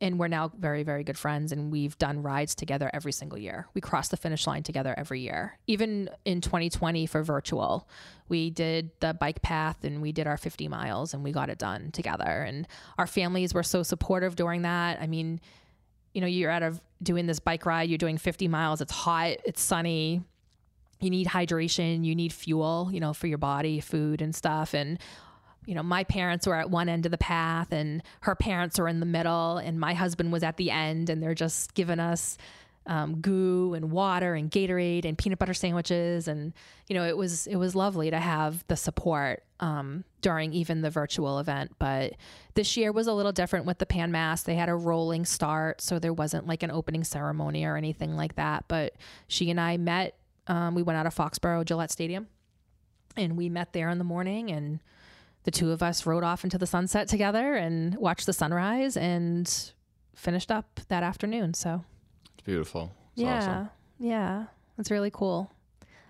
And we're now very very good friends and we've done rides together every single year. We cross the finish line together every year. Even in 2020 for virtual we did the bike path and we did our 50 miles and we got it done together. And our families were so supportive during that. I mean you know you're out of doing this bike ride you're doing 50 miles it's hot it's sunny you need hydration you need fuel you know for your body food and stuff. And you know, my parents were at one end of the path and her parents were in the middle and my husband was at the end and they're just giving us um, goo and water and Gatorade and peanut butter sandwiches and you know it was it was lovely to have the support um, during even the virtual event. But this year was a little different with the Pan Mass. They had a rolling start, so there wasn't like an opening ceremony or anything like that. But she and I met. Um, we went out of Foxborough Gillette Stadium, and we met there in the morning and the two of us rode off into the sunset together and watched the sunrise and finished up that afternoon. So it's beautiful. It's yeah. Awesome. Yeah. It's really cool.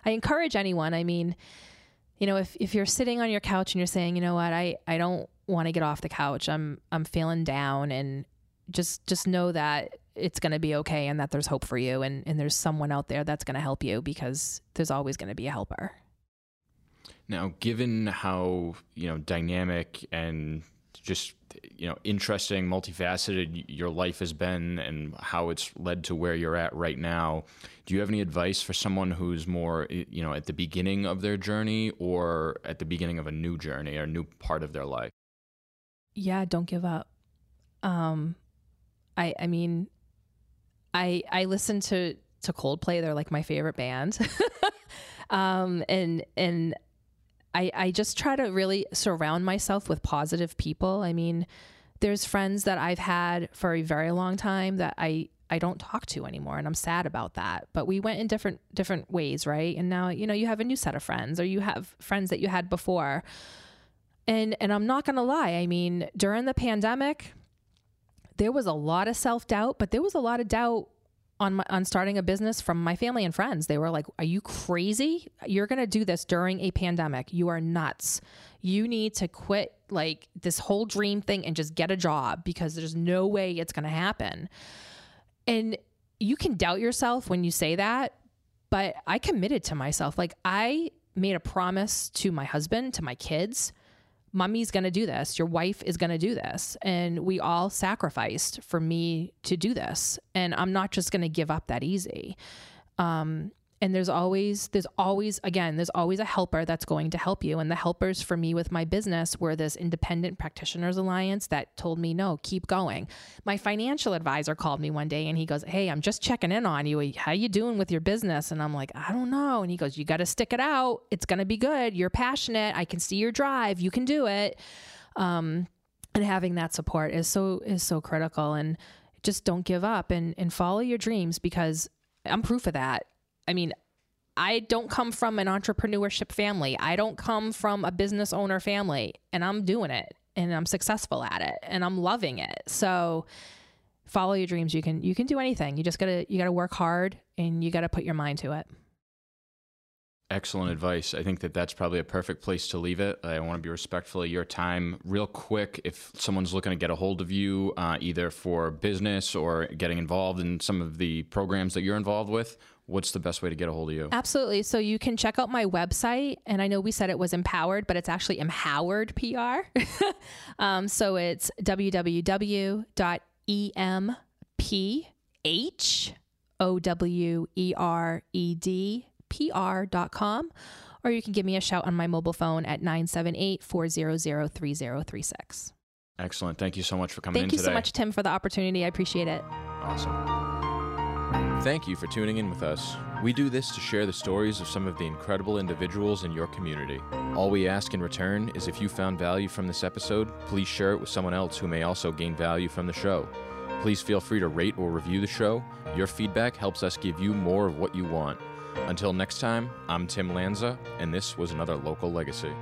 I encourage anyone. I mean, you know, if, if you're sitting on your couch and you're saying, you know what, I, I don't want to get off the couch. I'm, I'm feeling down and just, just know that it's going to be okay and that there's hope for you. And, and there's someone out there that's going to help you because there's always going to be a helper. Now, given how you know dynamic and just you know interesting, multifaceted your life has been, and how it's led to where you're at right now, do you have any advice for someone who's more you know at the beginning of their journey or at the beginning of a new journey or a new part of their life? Yeah, don't give up. Um, I I mean, I I listen to to Coldplay. They're like my favorite band. um, and and I, I just try to really surround myself with positive people. I mean, there's friends that I've had for a very long time that I I don't talk to anymore and I'm sad about that. But we went in different different ways, right? And now, you know, you have a new set of friends or you have friends that you had before. And and I'm not going to lie. I mean, during the pandemic, there was a lot of self-doubt, but there was a lot of doubt on my, on starting a business from my family and friends. They were like, "Are you crazy? You're going to do this during a pandemic. You are nuts. You need to quit like this whole dream thing and just get a job because there's no way it's going to happen." And you can doubt yourself when you say that, but I committed to myself. Like I made a promise to my husband, to my kids. Mummy's going to do this. Your wife is going to do this. And we all sacrificed for me to do this. And I'm not just going to give up that easy. Um, and there's always there's always again there's always a helper that's going to help you. And the helpers for me with my business were this independent practitioners alliance that told me no keep going. My financial advisor called me one day and he goes hey i'm just checking in on you. How you doing with your business? And i'm like i don't know. And he goes you got to stick it out. It's going to be good. You're passionate. I can see your drive. You can do it. Um, and having that support is so is so critical. And just don't give up and and follow your dreams because i'm proof of that I mean, I don't come from an entrepreneurship family. I don't come from a business owner family, and I'm doing it and I'm successful at it and I'm loving it. So follow your dreams. You can you can do anything. You just got to you got to work hard and you got to put your mind to it. Excellent advice. I think that that's probably a perfect place to leave it. I want to be respectful of your time. Real quick, if someone's looking to get a hold of you, uh, either for business or getting involved in some of the programs that you're involved with, what's the best way to get a hold of you? Absolutely. So you can check out my website. And I know we said it was empowered, but it's actually empowered PR. um, so it's www.empoweredpr.com. Or you can give me a shout on my mobile phone at 978 400 3036. Excellent. Thank you so much for coming Thank you so much, Tim, for the opportunity. I appreciate it. Awesome. Thank you for tuning in with us. We do this to share the stories of some of the incredible individuals in your community. All we ask in return is if you found value from this episode, please share it with someone else who may also gain value from the show. Please feel free to rate or review the show. Your feedback helps us give you more of what you want. Until next time, I'm Tim Lanza, and this was another Local Legacy.